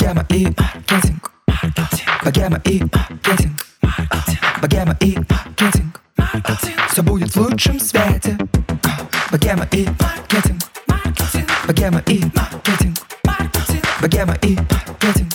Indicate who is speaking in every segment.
Speaker 1: Богема и маркетинг. Богема и маркетинг. Богема и маркетинг. Все будет в лучшем свете. Богема и маркетинг. Богема и маркетинг. Богема и маркетинг.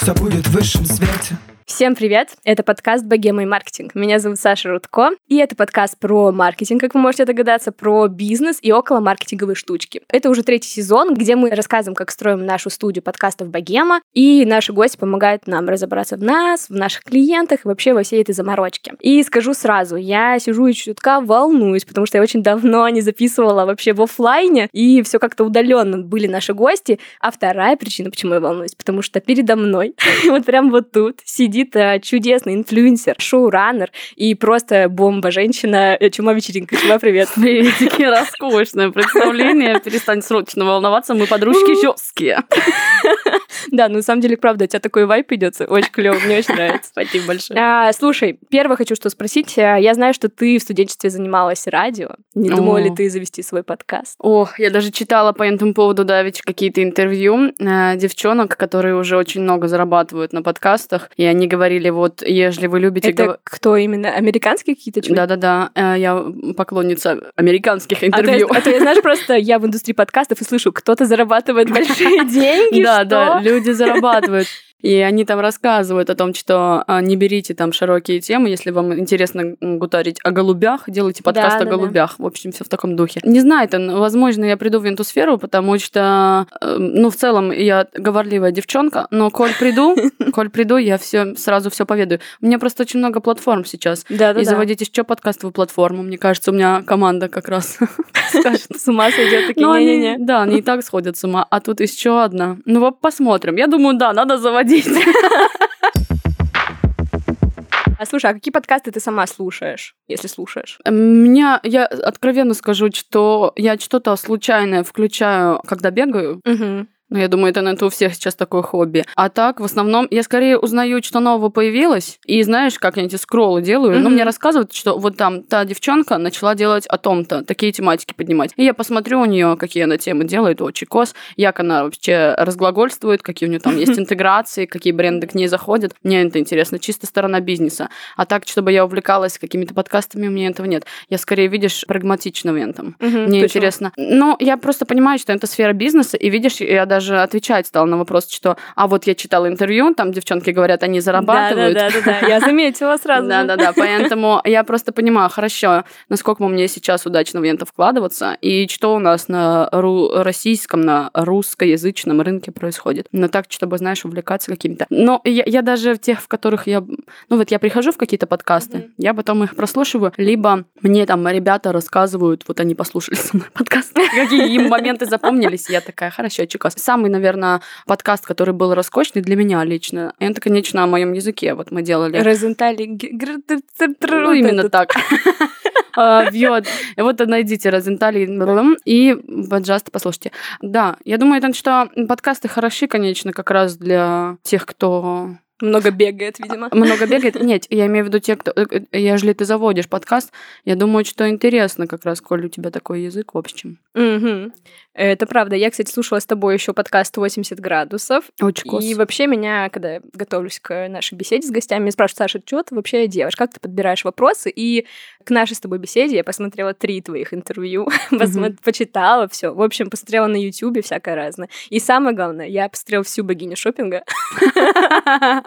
Speaker 1: Все будет в высшем свете.
Speaker 2: Всем привет! Это подкаст «Богема и маркетинг». Меня зовут Саша Рудко, и это подкаст про маркетинг, как вы можете догадаться, про бизнес и около маркетинговые штучки. Это уже третий сезон, где мы рассказываем, как строим нашу студию подкастов «Богема», и наши гости помогают нам разобраться в нас, в наших клиентах и вообще во всей этой заморочке. И скажу сразу, я сижу и чутка волнуюсь, потому что я очень давно не записывала вообще в офлайне, и все как-то удаленно были наши гости. А вторая причина, почему я волнуюсь, потому что передо мной, вот прям вот тут, сидит э, чудесный инфлюенсер, шоураннер и просто бомба-женщина. Э, Чума вечеринка. Чума, привет.
Speaker 3: Приветики, роскошное представление. Перестань срочно волноваться, мы подружки жесткие.
Speaker 2: Да, ну на самом деле, правда, у тебя такой вайп идет, очень клево, мне очень нравится.
Speaker 3: Спасибо большое.
Speaker 2: А, слушай, первое хочу что спросить. Э, я знаю, что ты в студенчестве занималась радио. Не думала ли ты завести свой подкаст?
Speaker 3: О, я даже читала по этому поводу, да, ведь какие-то интервью девчонок, которые уже очень много зарабатывают на подкастах, и они говорили, вот, если вы любите...
Speaker 2: Это гов... кто именно? Американские какие-то
Speaker 3: чуваки? Да-да-да, э, я поклонница американских интервью.
Speaker 2: А то, а то я, знаешь, просто я в индустрии подкастов и слышу, кто-то зарабатывает большие деньги,
Speaker 3: Да, да, люди зарабатывают. И они там рассказывают о том, что а, не берите там широкие темы, если вам интересно гутарить о голубях, делайте подкаст да, о да, голубях. Да. В общем, все в таком духе. Не знаю, это, возможно, я приду в эту сферу, потому что, э, ну, в целом, я говорливая девчонка, но коль приду, коль приду, я все сразу все поведаю. У меня просто очень много платформ сейчас. Да, да, и заводите еще подкастовую платформу. Мне кажется, у меня команда как раз
Speaker 2: с ума сойдет такие не
Speaker 3: Да, они и так сходят с ума. А тут еще одна. Ну, вот посмотрим. Я думаю, да, надо заводить ходить.
Speaker 2: А слушай, а какие подкасты ты сама слушаешь, если слушаешь?
Speaker 3: Меня, я откровенно скажу, что я что-то случайное включаю, когда бегаю. Угу. Ну, я думаю, это, наверное, у всех сейчас такое хобби. А так, в основном, я скорее узнаю, что нового появилось. И знаешь, как я эти скроллы делаю? Mm-hmm. Ну, мне рассказывают, что вот там та девчонка начала делать о том-то, такие тематики поднимать. И я посмотрю у нее, какие она темы делает, о, чикос, як она вообще разглагольствует, какие у нее там есть интеграции, какие бренды к ней заходят. Мне это интересно, чисто сторона бизнеса. А так, чтобы я увлекалась какими-то подкастами, у меня этого нет. Я скорее, видишь, прагматично в этом. Mm-hmm, мне интересно. Ну, я просто понимаю, что это сфера бизнеса, и видишь, я даже даже отвечать стал на вопрос, что, а вот я читала интервью, там девчонки говорят, они зарабатывают.
Speaker 2: Да, да, да, да, я заметила сразу.
Speaker 3: Да, да, да, поэтому я просто понимаю, хорошо, насколько мне сейчас удачно в это вкладываться, и что у нас на российском, на русскоязычном рынке происходит. Но так, чтобы, знаешь, увлекаться какими-то. Но я, я даже в тех, в которых я... Ну вот я прихожу в какие-то подкасты, mm-hmm. я потом их прослушиваю, либо мне там ребята рассказывают, вот они послушали со мной подкаст, какие им моменты запомнились, я такая, хорошо, чекас самый, наверное, подкаст, который был роскошный для меня лично. И это, конечно, о моем языке. Вот мы делали...
Speaker 2: Розентали...
Speaker 3: Ну, именно так. Вьет. А, вот найдите Розентали и Баджаста послушайте. Да, я думаю, что подкасты хороши, конечно, как раз для тех, кто
Speaker 2: много бегает, видимо.
Speaker 3: Много бегает? Нет, я имею в виду те, кто... Э, э, ежели ты заводишь подкаст, я думаю, что интересно как раз, коль у тебя такой язык в общем.
Speaker 2: Угу. Это правда. Я, кстати, слушала с тобой еще подкаст 80 градусов.
Speaker 3: Очень классно.
Speaker 2: И вообще меня, когда я готовлюсь к нашей беседе с гостями, спрашивают, Саша, что ты вообще делаешь? Как ты подбираешь вопросы? И к нашей с тобой беседе я посмотрела три твоих интервью, почитала все. В общем, посмотрела на Ютубе всякое разное. И самое главное, я посмотрела всю богиню шопинга.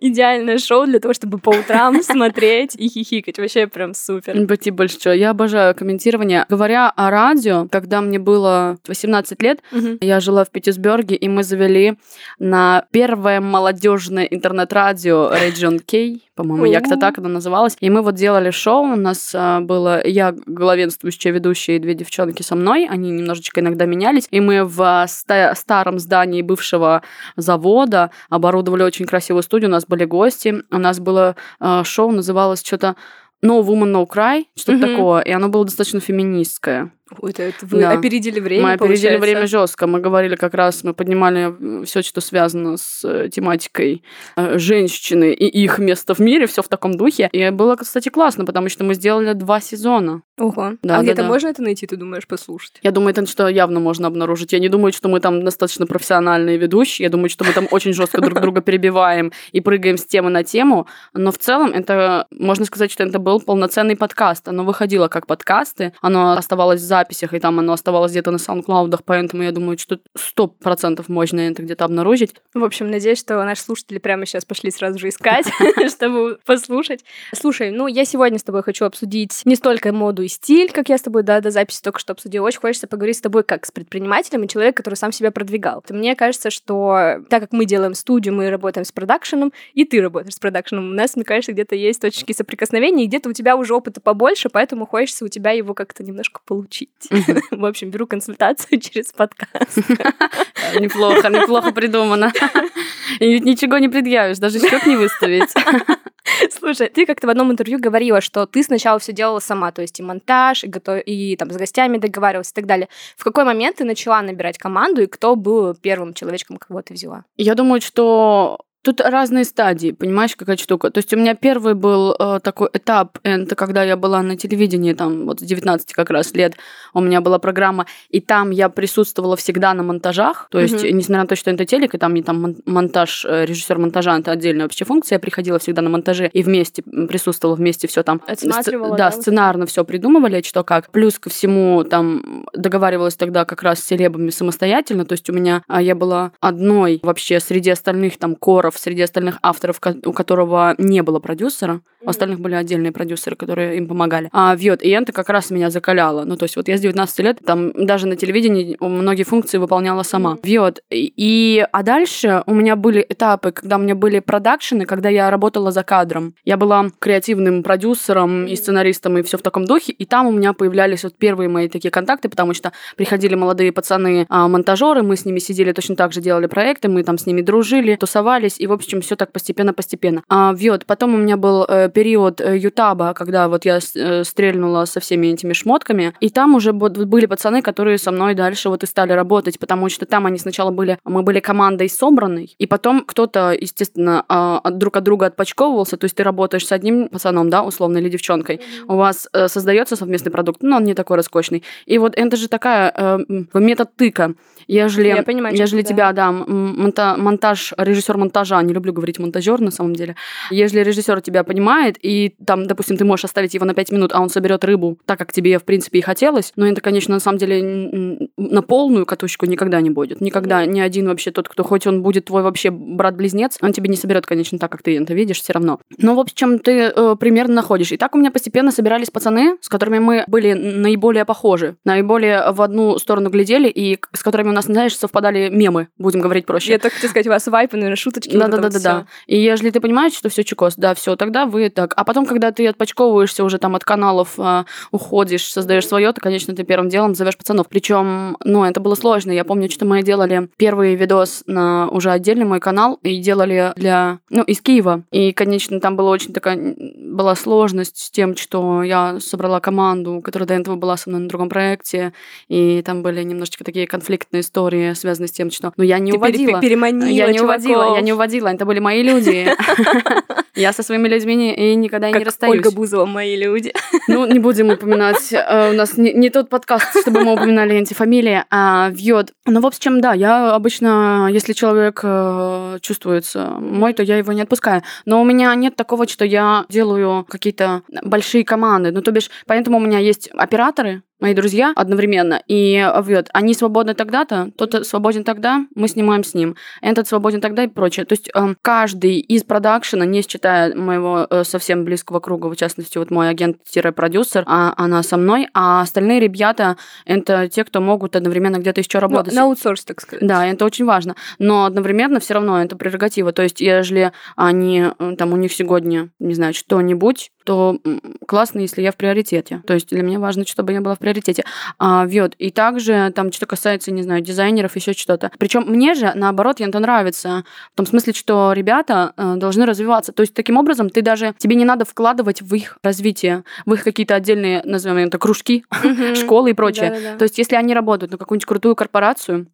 Speaker 2: Идеальное шоу для того, чтобы по утрам смотреть и хихикать. Вообще прям супер.
Speaker 3: Спасибо большое. Я обожаю комментирование. Говоря о радио, когда мне было 18 лет, угу. я жила в Петербурге, и мы завели на первое молодежное интернет-радио Region K, по-моему, як-то так оно называлось. И мы вот делали шоу, у нас а, было я главенствующая ведущая и две девчонки со мной, они немножечко иногда менялись, и мы в ста- старом здании бывшего завода оборудовали очень красивую студию, у нас были гости, у нас было а, шоу, называлось что-то No Woman No Cry, что-то mm-hmm. такое, и оно было достаточно феминистское.
Speaker 2: Это, это вы да. опередили время,
Speaker 3: Мы опередили получается. время жестко. Мы говорили как раз, мы поднимали все, что связано с э, тематикой э, женщины и их место в мире, все в таком духе. И было, кстати, классно, потому что мы сделали два сезона.
Speaker 2: Ого. Да, а да, где-то да. можно это найти, ты думаешь, послушать?
Speaker 3: Я думаю, это что явно можно обнаружить. Я не думаю, что мы там достаточно профессиональные ведущие. Я думаю, что мы там очень жестко друг друга перебиваем и прыгаем с темы на тему. Но в целом это, можно сказать, что это был полноценный подкаст. Оно выходило как подкасты, оно оставалось в записях, и там оно оставалось где-то на SoundCloud, поэтому я думаю, что сто процентов можно это где-то обнаружить.
Speaker 2: В общем, надеюсь, что наши слушатели прямо сейчас пошли сразу же искать, чтобы послушать. Слушай, ну я сегодня с тобой хочу обсудить не столько моду и стиль, как я с тобой да, до записи только что обсудила. Очень хочется поговорить с тобой как с предпринимателем и человеком, который сам себя продвигал. Мне кажется, что так как мы делаем студию, мы работаем с продакшеном, и ты работаешь с продакшеном, у нас, мне кажется, где-то есть точки соприкосновения, и где-то у тебя уже опыта побольше, поэтому хочется у тебя его как-то немножко получить. В общем, беру консультацию через подкаст.
Speaker 3: Неплохо, неплохо придумано. И ничего не предъявишь, даже счет не выставить.
Speaker 2: Слушай, ты как-то в одном интервью говорила, что ты сначала все делала сама, то есть и монтаж, и, готов... и там с гостями договаривалась и так далее. В какой момент ты начала набирать команду, и кто был первым человечком, кого ты взяла?
Speaker 3: Я думаю, что Тут разные стадии, понимаешь, какая штука. То есть у меня первый был э, такой этап, это когда я была на телевидении, там вот с 19 как раз лет, у меня была программа, и там я присутствовала всегда на монтажах, то есть, mm-hmm. несмотря на то, что это телек, и там не там монтаж, э, режиссер монтажа, это отдельная вообще функция, я приходила всегда на монтаже и вместе присутствовала, вместе все там.
Speaker 2: Отсматривала,
Speaker 3: да, да, сценарно все придумывали, что как. Плюс ко всему там договаривалась тогда как раз с селебами самостоятельно, то есть у меня, а, я была одной вообще среди остальных там коров, среди остальных авторов, у которого не было продюсера. У остальных были отдельные продюсеры, которые им помогали. А вот, и это как раз меня закаляла. Ну, то есть вот я с 19 лет, там даже на телевидении многие функции выполняла сама. Вот. И, а дальше у меня были этапы, когда у меня были продакшены, когда я работала за кадром. Я была креативным продюсером и сценаристом, и все в таком духе. И там у меня появлялись вот первые мои такие контакты, потому что приходили молодые пацаны, а, монтажеры, мы с ними сидели точно так же, делали проекты, мы там с ними дружили, тусовались, и, в общем, все так постепенно-постепенно. А, вот, потом у меня был э, период э, Ютаба, когда вот я э, стрельнула со всеми этими шмотками, и там уже были пацаны, которые со мной дальше вот и стали работать, потому что там они сначала были, мы были командой собранной, и потом кто-то, естественно, э, друг от друга отпочковывался, то есть ты работаешь с одним пацаном, да, условно, или девчонкой, у вас э, создается совместный продукт, но он не такой роскошный. И вот это же такая метод тыка. Ежели, я понимаю, ежели тебя, да, монта монтаж, режиссер монтажа не люблю говорить монтажер на самом деле. Если режиссер тебя понимает, и там, допустим, ты можешь оставить его на 5 минут, а он соберет рыбу так, как тебе, в принципе, и хотелось, но это, конечно, на самом деле на полную катушку никогда не будет. Никогда ни один вообще тот, кто хоть он будет твой вообще брат-близнец, он тебе не соберет, конечно, так, как ты это видишь, все равно. Но, в общем, ты э, примерно находишь. И так у меня постепенно собирались пацаны, с которыми мы были наиболее похожи, наиболее в одну сторону глядели, и с которыми у нас, знаешь, совпадали мемы, будем говорить проще.
Speaker 2: Я только хотела сказать, у вас вайпы, наверное, шуточки.
Speaker 3: Да, да, да, да, да. И если ты понимаешь, что все чекос, да, все, тогда вы так. А потом, когда ты отпочковываешься уже там от каналов, э, уходишь, создаешь свое, то, конечно, ты первым делом зовешь пацанов. Причем, ну, это было сложно. Я помню, что мы делали первый видос на уже отдельный мой канал и делали для, ну, из Киева. И, конечно, там была очень такая, была сложность с тем, что я собрала команду, которая до этого была со мной на другом проекте, и там были немножечко такие конфликтные истории, связанные с тем, что, ну, я не ты уводила.
Speaker 2: Переманила
Speaker 3: я не уводила, я не уводила, это были мои люди. Я со своими людьми и никогда
Speaker 2: как
Speaker 3: не расстаюсь.
Speaker 2: Ольга Бузова, мои люди.
Speaker 3: Ну, не будем упоминать. Э, у нас не, не тот подкаст, чтобы мы упоминали антифамилии, а вьет. Ну, в общем, да, я обычно, если человек э, чувствуется мой, то я его не отпускаю. Но у меня нет такого, что я делаю какие-то большие команды. Ну, то бишь, поэтому у меня есть операторы, мои друзья одновременно, и вот, они свободны тогда-то, тот свободен тогда, мы снимаем с ним, этот свободен тогда и прочее. То есть э, каждый из продакшена, не считая моего э, совсем близкого круга, в частности, вот мой агент-продюсер, а, она со мной, а остальные ребята — это те, кто могут одновременно где-то еще работать.
Speaker 2: на аутсорс, так сказать.
Speaker 3: Да, это очень важно. Но одновременно все равно это прерогатива. То есть, если они, э, там, у них сегодня, не знаю, что-нибудь, то классно, если я в приоритете. То есть для меня важно, чтобы я была в приоритете. А, вот. И также там что касается, не знаю, дизайнеров, еще что-то. Причем мне же, наоборот, это нравится. В том смысле, что ребята э, должны развиваться. То есть таким образом ты даже, тебе не надо вкладывать в их развитие, в их какие-то отдельные, назовем это, кружки, школы и прочее. То есть если они работают на какую-нибудь крутую корпорацию,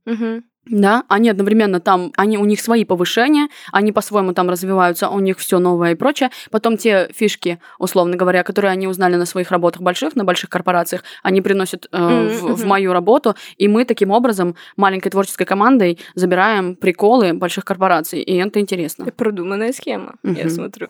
Speaker 3: да, они одновременно там, они, у них свои повышения, они по-своему там развиваются, у них все новое и прочее. Потом те фишки, условно говоря, которые они узнали на своих работах больших, на больших корпорациях, они приносят э, mm-hmm. в, в мою работу, и мы таким образом маленькой творческой командой забираем приколы больших корпораций, и это интересно. Это
Speaker 2: продуманная схема, mm-hmm. я смотрю.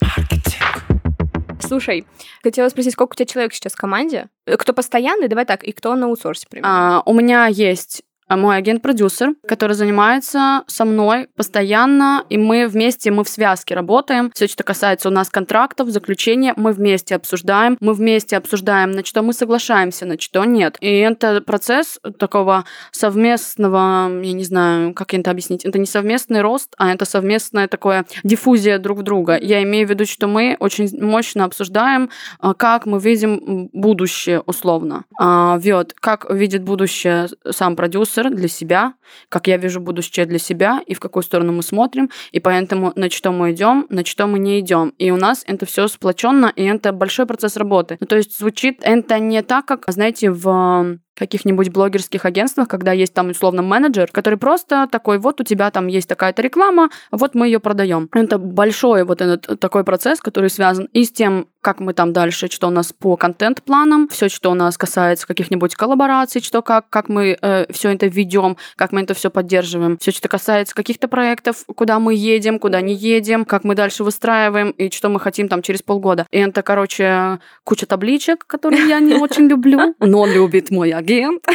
Speaker 2: Слушай, хотела спросить, сколько у тебя человек сейчас в команде? Э, кто постоянный, давай так, и кто на аутсорсе
Speaker 3: примерно? А, у меня есть а мой агент-продюсер, который занимается со мной постоянно, и мы вместе, мы в связке работаем. Все, что касается у нас контрактов, заключения, мы вместе обсуждаем, мы вместе обсуждаем, на что мы соглашаемся, на что нет. И это процесс такого совместного, я не знаю, как это объяснить, это не совместный рост, а это совместная такое диффузия друг в друга. Я имею в виду, что мы очень мощно обсуждаем, а, как мы видим будущее условно. А, вот, как видит будущее сам продюсер, продюсер для себя, как я вижу будущее для себя и в какую сторону мы смотрим, и поэтому на что мы идем, на что мы не идем. И у нас это все сплоченно, и это большой процесс работы. Ну, то есть звучит это не так, как, знаете, в каких-нибудь блогерских агентствах, когда есть там условно менеджер, который просто такой, вот у тебя там есть такая-то реклама, вот мы ее продаем. Это большой вот этот такой процесс, который связан и с тем, как мы там дальше, что у нас по контент-планам, все, что у нас касается каких-нибудь коллабораций, что как, как мы э, все это ведем, как мы это все поддерживаем, все, что касается каких-то проектов, куда мы едем, куда не едем, как мы дальше выстраиваем и что мы хотим там через полгода. И это, короче, куча табличек, которые я не очень люблю, но любит мой агент.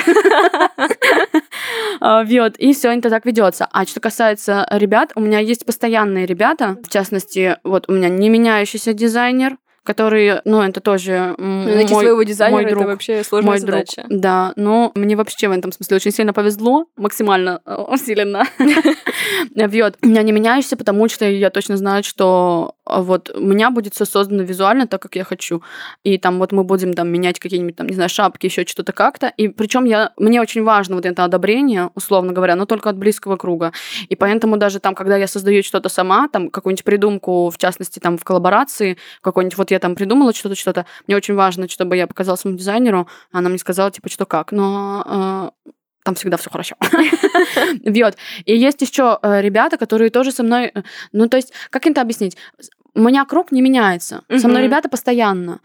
Speaker 3: А, вот, и все это так ведется. А что касается ребят, у меня есть постоянные ребята, в частности, вот у меня не меняющийся дизайнер, который, ну, это тоже ну,
Speaker 2: Найти мой, своего дизайнера мой друг, это вообще сложная мой задача.
Speaker 3: Друг. Да, но мне вообще в этом смысле очень сильно повезло, максимально э, усиленно. Вот. Меня не меняешься, потому что я точно знаю, что вот у меня будет все создано визуально так, как я хочу. И там вот мы будем там менять какие-нибудь там, не знаю, шапки, еще что-то как-то. И причем я, мне очень важно вот это одобрение, условно говоря, но только от близкого круга. И поэтому даже там, когда я создаю что-то сама, там какую-нибудь придумку, в частности, там в коллаборации, какой-нибудь вот я там придумала что-то, что-то, мне очень важно, чтобы я показала своему дизайнеру, она мне сказала, типа, что как. Но э, там всегда все хорошо. Вот. И есть еще э, ребята, которые тоже со мной... Э, ну, то есть, как это объяснить? У меня круг не меняется. Со мной ребята постоянно.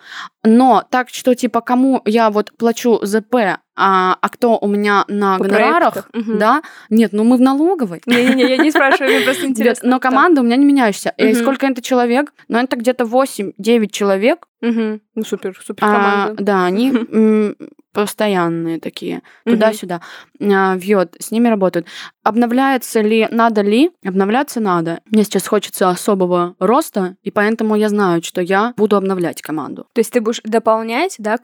Speaker 3: Но так, что типа кому я вот плачу ЗП, а, а кто у меня на По гонорарах, угу. да? Нет, ну мы в налоговой.
Speaker 2: Не-не-не, я не спрашиваю, мне просто интересно.
Speaker 3: Но команда у меня не меняющаяся. И сколько это человек? Ну, это где-то 8-9 человек.
Speaker 2: Ну, супер, супер команда.
Speaker 3: Да, они постоянные такие, туда-сюда. А, вьет, с ними работают. Обновляется ли, надо ли? Обновляться надо. Мне сейчас хочется особого роста, и поэтому я знаю, что я буду обновлять команду.
Speaker 2: То есть ты будешь дополнять, да,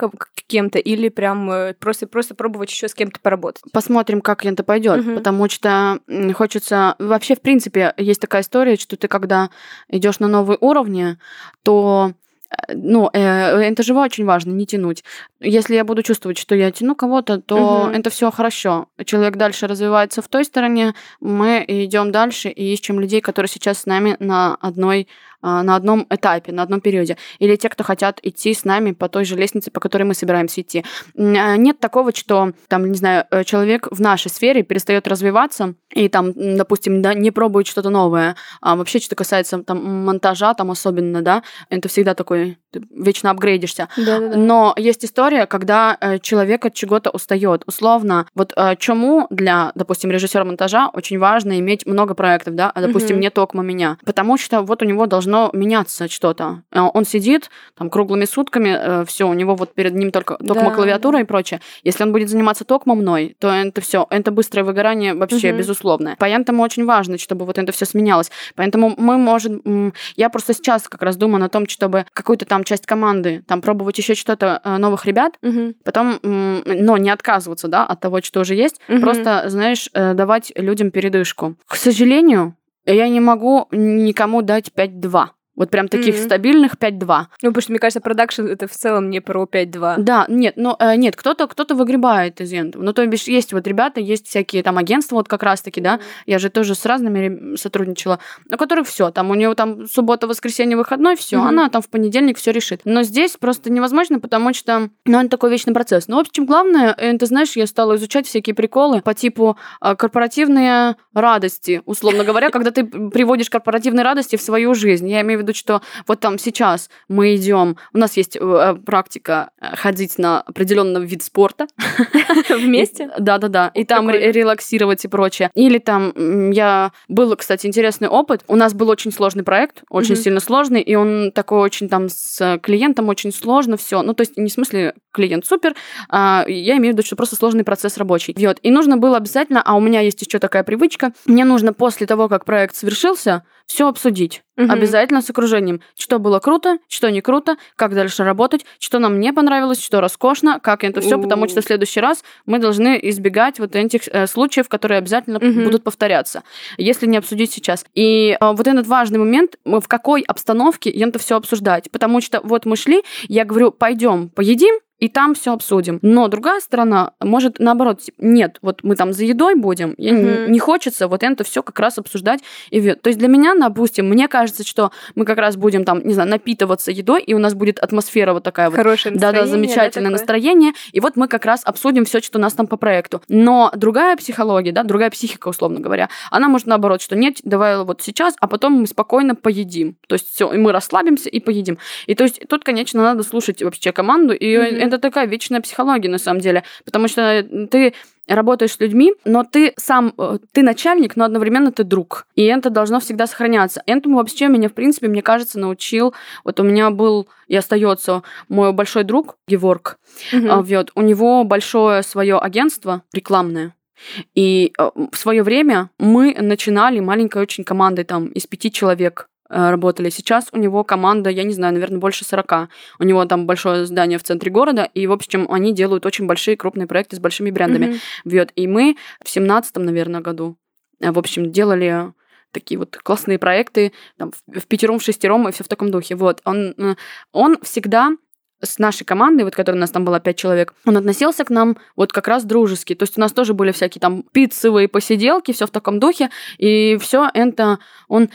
Speaker 2: кем-то, или прям э, просто, просто пробовать еще с кем-то поработать?
Speaker 3: Посмотрим, как это пойдет, угу. потому что хочется... Вообще, в принципе, есть такая история, что ты, когда идешь на новые уровни, то Э, ну, э, это же очень важно, не тянуть. Если я буду чувствовать, что я тяну кого-то, то угу. это все хорошо. Человек дальше развивается в той стороне, мы идем дальше и ищем людей, которые сейчас с нами на одной на одном этапе, на одном периоде, или те, кто хотят идти с нами по той же лестнице, по которой мы собираемся идти. А, нет такого, что там, не знаю, э, человек в нашей сфере перестает развиваться и там, допустим, да, не пробует что-то новое. А вообще, что касается там монтажа, там особенно, да, это всегда такой, ты вечно апгрейдишься.
Speaker 2: Да-да-да.
Speaker 3: Но есть история, когда э, человек от чего-то устает. Условно, вот э, чему для, допустим, режиссера монтажа очень важно иметь много проектов, да, а, допустим, угу. не только меня. Потому что вот у него должно должно меняться что-то. Э, он сидит там круглыми сутками, э, все, у него вот перед ним только токма да. клавиатура и прочее. Если он будет заниматься токмо мной, то это все, это быстрое выгорание вообще угу. безусловное. Поэтому очень важно, чтобы вот это все сменялось. Поэтому мы можем, я просто сейчас как раз думаю на том, чтобы какую-то там часть команды там пробовать еще что-то э, новых ребят,
Speaker 2: угу.
Speaker 3: потом, но не отказываться, да, от того, что уже есть, угу. просто, знаешь, давать людям передышку. К сожалению, я не могу никому дать 5-2. Вот прям таких mm-hmm. стабильных 5-2.
Speaker 2: Ну, потому что, мне кажется, продакшн это в целом не про 5-2.
Speaker 3: Да, нет, но э, нет, кто-то кто-то выгребает из этого. Ну, то бишь, есть вот ребята, есть всякие там агентства, вот как раз-таки, да, я же тоже с разными сотрудничала, у которых все, там у нее там суббота, воскресенье, выходной, все, mm-hmm. она там в понедельник все решит. Но здесь просто невозможно, потому что, ну, это такой вечный процесс. Но, в общем, главное, это, знаешь, я стала изучать всякие приколы по типу э, корпоративные радости, условно говоря, когда ты приводишь корпоративные радости в свою жизнь. Я имею в виду, что вот там сейчас мы идем, у нас есть э, практика э, ходить на определенный вид спорта.
Speaker 2: Вместе?
Speaker 3: Да-да-да. И там релаксировать и прочее. Или там я... Был, кстати, интересный опыт. У нас был очень сложный проект, очень сильно сложный, и он такой очень там с клиентом очень сложно все. Ну, то есть не в смысле клиент супер, а я имею в виду, что просто сложный процесс рабочий. Вот. И нужно было обязательно, а у меня есть еще такая привычка, мне нужно после того, как проект совершился, все обсудить. Угу. Обязательно с окружением. Что было круто, что не круто, как дальше работать, что нам не понравилось, что роскошно, как это все, потому что в следующий раз мы должны избегать вот этих э, случаев, которые обязательно угу. будут повторяться, если не обсудить сейчас. И э, вот этот важный момент, в какой обстановке это все обсуждать. Потому что вот мы шли, я говорю, пойдем поедим, и там все обсудим. Но другая сторона может наоборот, нет, вот мы там за едой будем, и mm-hmm. не хочется вот это все как раз обсуждать. И, то есть для меня, допустим, мне кажется, что мы как раз будем там, не знаю, напитываться едой, и у нас будет атмосфера вот такая
Speaker 2: Хорошее
Speaker 3: вот. Да-да, замечательное да, настроение. И вот мы как раз обсудим все, что у нас там по проекту. Но другая психология, да, другая психика, условно говоря, она может наоборот, что нет, давай вот сейчас, а потом мы спокойно поедим. То есть все, и мы расслабимся и поедим. И то есть тут, конечно, надо слушать вообще команду, и mm-hmm это такая вечная психология на самом деле, потому что ты работаешь с людьми, но ты сам, э, ты начальник, но одновременно ты друг. И это должно всегда сохраняться. Этому вообще меня, в принципе, мне кажется, научил. Вот у меня был и остается мой большой друг Геворг. Угу. Вот, у него большое свое агентство рекламное. И э, в свое время мы начинали маленькой очень командой там из пяти человек Э, работали. Сейчас у него команда, я не знаю, наверное, больше 40. У него там большое здание в центре города, и, в общем, они делают очень большие крупные проекты с большими брендами. Mm-hmm. Вот. И мы в семнадцатом, наверное, году, э, в общем, делали такие вот классные проекты, там, в пятером, в шестером, и все в таком духе. Вот. Он, э, он всегда с нашей командой, вот которая у нас там была пять человек, он относился к нам вот как раз дружески. То есть у нас тоже были всякие там пиццевые посиделки, все в таком духе, и все это он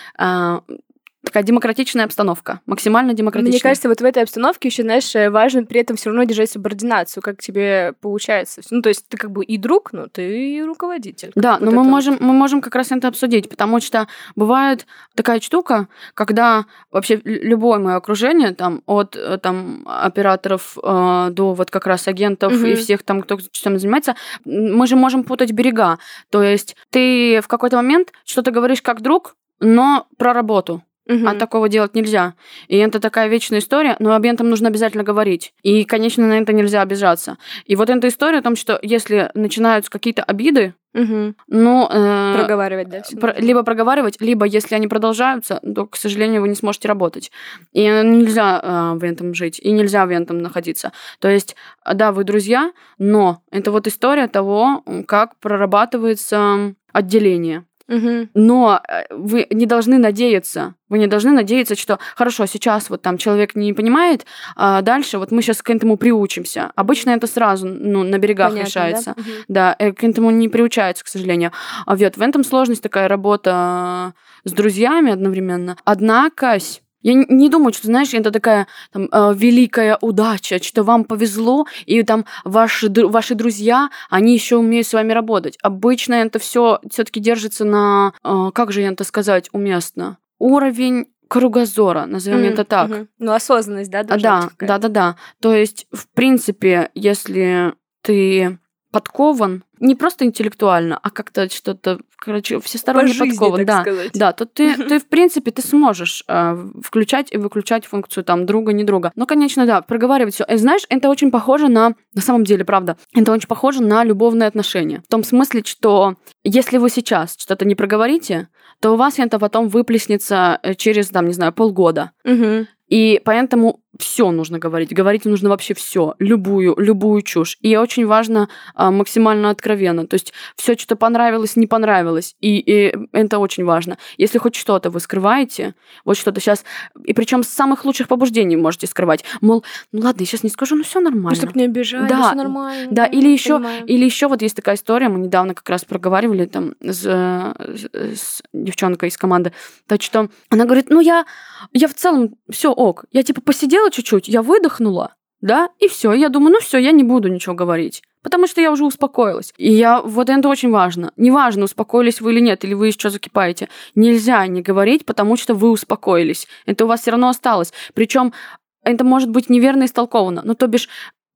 Speaker 3: такая демократичная обстановка, максимально демократичная.
Speaker 2: Мне кажется, вот в этой обстановке еще, знаешь, важно при этом все равно держать субординацию, как тебе получается. Ну, то есть ты как бы и друг, но ты и руководитель.
Speaker 3: Да, но мы можем, мы можем как раз это обсудить, потому что бывает такая штука, когда вообще любое мое окружение, там, от э, там, операторов э, до вот как раз агентов угу. и всех там, кто чем занимается, мы же можем путать берега. То есть ты в какой-то момент что-то говоришь как друг, но про работу. Угу. А такого делать нельзя. И это такая вечная история, но об этом нужно обязательно говорить. И, конечно, на это нельзя обижаться. И вот эта история о том, что если начинаются какие-то обиды,
Speaker 2: Угу.
Speaker 3: Ну,
Speaker 2: э, проговаривать, да?
Speaker 3: Про, либо проговаривать, либо если они продолжаются, то, к сожалению, вы не сможете работать. И нельзя э, в этом жить, и нельзя в этом находиться. То есть, да, вы друзья, но это вот история того, как прорабатывается отделение.
Speaker 2: Угу.
Speaker 3: Но э, вы не должны надеяться. Вы не должны надеяться, что хорошо, сейчас вот там человек не понимает, а дальше вот мы сейчас к этому приучимся. Обычно это сразу ну, на берегах Понятно, решается. Да? Угу. да, э, к этому не приучается, к сожалению. А вот в этом сложность такая работа с друзьями одновременно. Однако я не думаю, что, знаешь, это такая там, э, великая удача, что вам повезло, и там ваши, ваши друзья, они еще умеют с вами работать. Обычно это все все-таки держится на, э, как же это сказать уместно, уровень кругозора, назовем mm, это так.
Speaker 2: Mm-hmm. Ну, осознанность, да,
Speaker 3: да, да, да, да. То есть, в принципе, если ты подкован не просто интеллектуально, а как-то что-то, короче, всесторонне
Speaker 2: По жизни,
Speaker 3: подкован, да,
Speaker 2: сказать.
Speaker 3: да, то ты, ты в принципе ты сможешь э, включать и выключать функцию там друга не друга. Ну, конечно, да, проговаривать все. Знаешь, это очень похоже на, на самом деле, правда, это очень похоже на любовные отношения. В том смысле, что если вы сейчас что-то не проговорите, то у вас это потом выплеснется э, через, там, не знаю, полгода.
Speaker 2: Угу.
Speaker 3: И поэтому все нужно говорить. Говорить нужно вообще все, любую, любую чушь. И очень важно а, максимально откровенно. То есть все, что понравилось, не понравилось. И, и это очень важно. Если хоть что-то вы скрываете, вот что-то сейчас, и причем с самых лучших побуждений можете скрывать. Мол, ну ладно, я сейчас не скажу, ну все нормально. Ну,
Speaker 2: чтобы не обижать, да, все нормально.
Speaker 3: Да, или еще, или еще вот есть такая история, мы недавно как раз проговаривали там с, с, с девчонкой из команды, то что она говорит, ну я, я в целом все ок, я типа посидела чуть-чуть, я выдохнула, да, и все. Я думаю, ну все, я не буду ничего говорить. Потому что я уже успокоилась. И я, вот это очень важно. Неважно, успокоились вы или нет, или вы еще закипаете. Нельзя не говорить, потому что вы успокоились. Это у вас все равно осталось. Причем это может быть неверно истолковано. Ну, то бишь,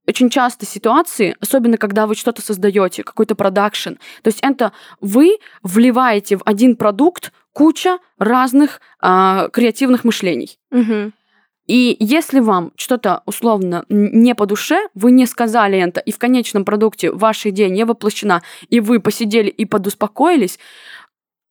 Speaker 3: очень часто ситуации, особенно когда вы что-то создаете, какой-то продакшн, то есть это вы вливаете в один продукт куча разных а, креативных мышлений.
Speaker 2: Угу.
Speaker 3: И если вам что-то условно не по душе, вы не сказали это, и в конечном продукте ваша идея не воплощена, и вы посидели и подуспокоились,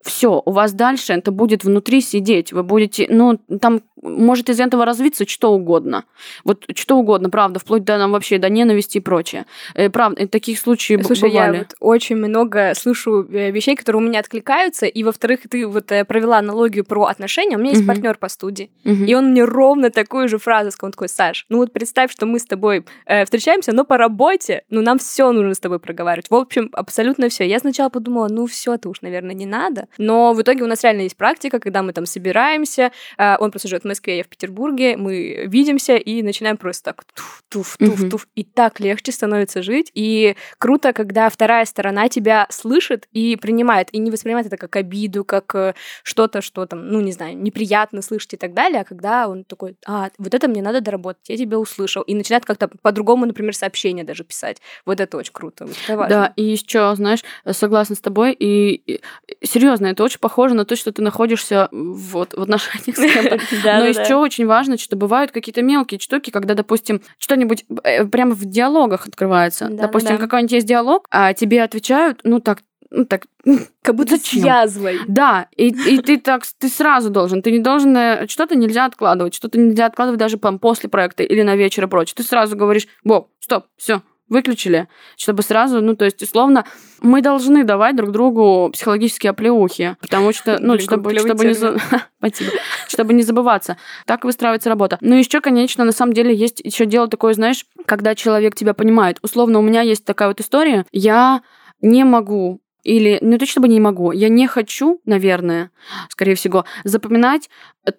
Speaker 3: все, у вас дальше это будет внутри сидеть. Вы будете, ну, там может из этого развиться что угодно. Вот что угодно, правда, вплоть до нам вообще до ненависти и прочее. Э, правда, таких случаев
Speaker 2: Слушай,
Speaker 3: бывали.
Speaker 2: я вот очень много слышу э, вещей, которые у меня откликаются, и во-вторых, ты вот э, провела аналогию про отношения. У меня есть угу. партнер по студии, угу. и он мне ровно такую же фразу сказал, он такой, Саш, ну вот представь, что мы с тобой э, встречаемся, но по работе, ну нам все нужно с тобой проговаривать. В общем, абсолютно все. Я сначала подумала, ну все, это уж, наверное, не надо. Но в итоге у нас реально есть практика, когда мы там собираемся, э, он просто живет в Москве, я в Петербурге, мы видимся и начинаем просто так туф, туф, туф, туф, и так легче становится жить. И круто, когда вторая сторона тебя слышит и принимает, и не воспринимает это как обиду, как э, что-то, что там, ну, не знаю, неприятно слышать и так далее, а когда он такой, а, вот это мне надо доработать, я тебя услышал, и начинает как-то по-другому, например, сообщение даже писать. Вот это очень круто. Вот это важно.
Speaker 3: Да, и еще, знаешь, согласна с тобой, и, и серьезно, это очень похоже на то, что ты находишься вот в отношениях с кем-то. Но еще очень важно, что бывают какие-то мелкие штуки, когда, допустим, что-нибудь э, прямо в диалогах открывается. Допустим, какой-нибудь есть диалог, а тебе отвечают, ну так, ну так,
Speaker 2: как будто Зачем? с язвой.
Speaker 3: Да, и, и ты так, ты сразу должен, ты не должен, э, что-то нельзя откладывать, что-то нельзя откладывать даже после проекта или на вечер и прочее. Ты сразу говоришь, во, стоп, все, выключили, чтобы сразу, ну, то есть, условно, мы должны давать друг другу психологические оплеухи, потому что, ну, чтобы, чтобы, не. Спасибо. чтобы не забываться. Так выстраивается работа. Ну, еще, конечно, на самом деле есть еще дело такое, знаешь, когда человек тебя понимает. Условно, у меня есть такая вот история, я не могу или, ну, то, чтобы не могу. Я не хочу, наверное, скорее всего, запоминать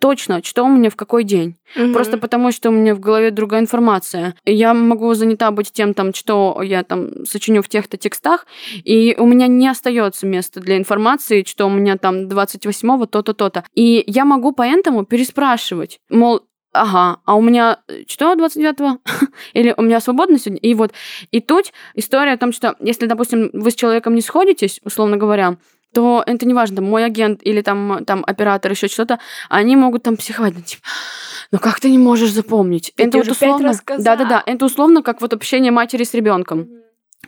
Speaker 3: точно, что у меня в какой день. Угу. Просто потому, что у меня в голове другая информация. Я могу занята быть тем, там, что я там сочиню в тех-то текстах, и у меня не остается места для информации, что у меня там 28-го то-то, то-то. И я могу поэтому переспрашивать. Мол, ага, а у меня э, что 29-го? Или у меня свободно сегодня? И вот, и тут история о том, что если, допустим, вы с человеком не сходитесь, условно говоря, то это не важно, мой агент или там, там оператор, еще что-то, они могут там психовать, ну, типа, ну как ты не можешь запомнить?
Speaker 2: Ты это вот условно,
Speaker 3: да-да-да, это условно как вот общение матери с ребенком. Mm-hmm.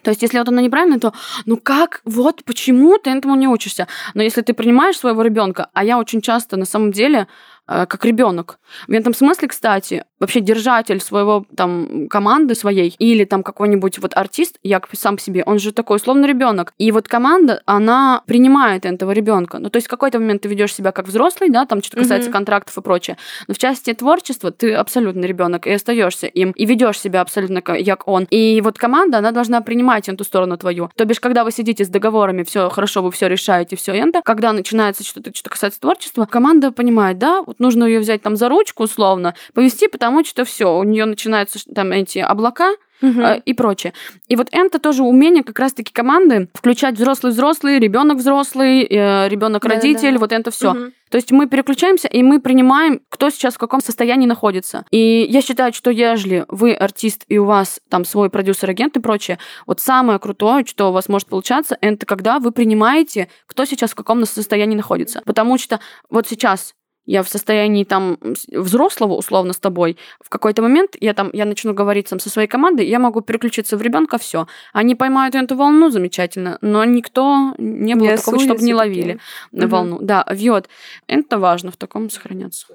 Speaker 3: То есть, если вот оно неправильно, то ну как, вот почему ты этому не учишься? Но если ты принимаешь своего ребенка, а я очень часто на самом деле как ребенок. В этом смысле, кстати, вообще держатель своего там команды своей или там какой-нибудь вот артист, я сам по себе, он же такой условно ребенок. И вот команда, она принимает этого ребенка. Ну, то есть в какой-то момент ты ведешь себя как взрослый, да, там что касается mm-hmm. контрактов и прочее. Но в части творчества ты абсолютно ребенок и остаешься им, и ведешь себя абсолютно как он. И вот команда, она должна принимать эту сторону твою. То бишь, когда вы сидите с договорами, все хорошо, вы все решаете, все это, когда начинается что-то, что касается творчества, команда понимает, да, вот нужно ее взять там за ручку условно, повести, потому что все, у нее начинаются там эти облака, угу. э, и прочее. И вот это тоже умение как раз-таки команды включать взрослый-взрослый, ребенок взрослый, э, ребенок-родитель, да, да. вот это все. Угу. То есть мы переключаемся, и мы принимаем, кто сейчас в каком состоянии находится. И я считаю, что ежели вы артист, и у вас там свой продюсер-агент и прочее, вот самое крутое, что у вас может получаться, это когда вы принимаете, кто сейчас в каком состоянии находится. Потому что вот сейчас я в состоянии там взрослого, условно, с тобой, в какой-то момент я там, я начну говорить там со своей командой, я могу переключиться в ребенка, все. Они поймают эту волну замечательно, но никто не было такого, чтобы не ловили угу. волну. Да, вьет. Это важно в таком сохраняться.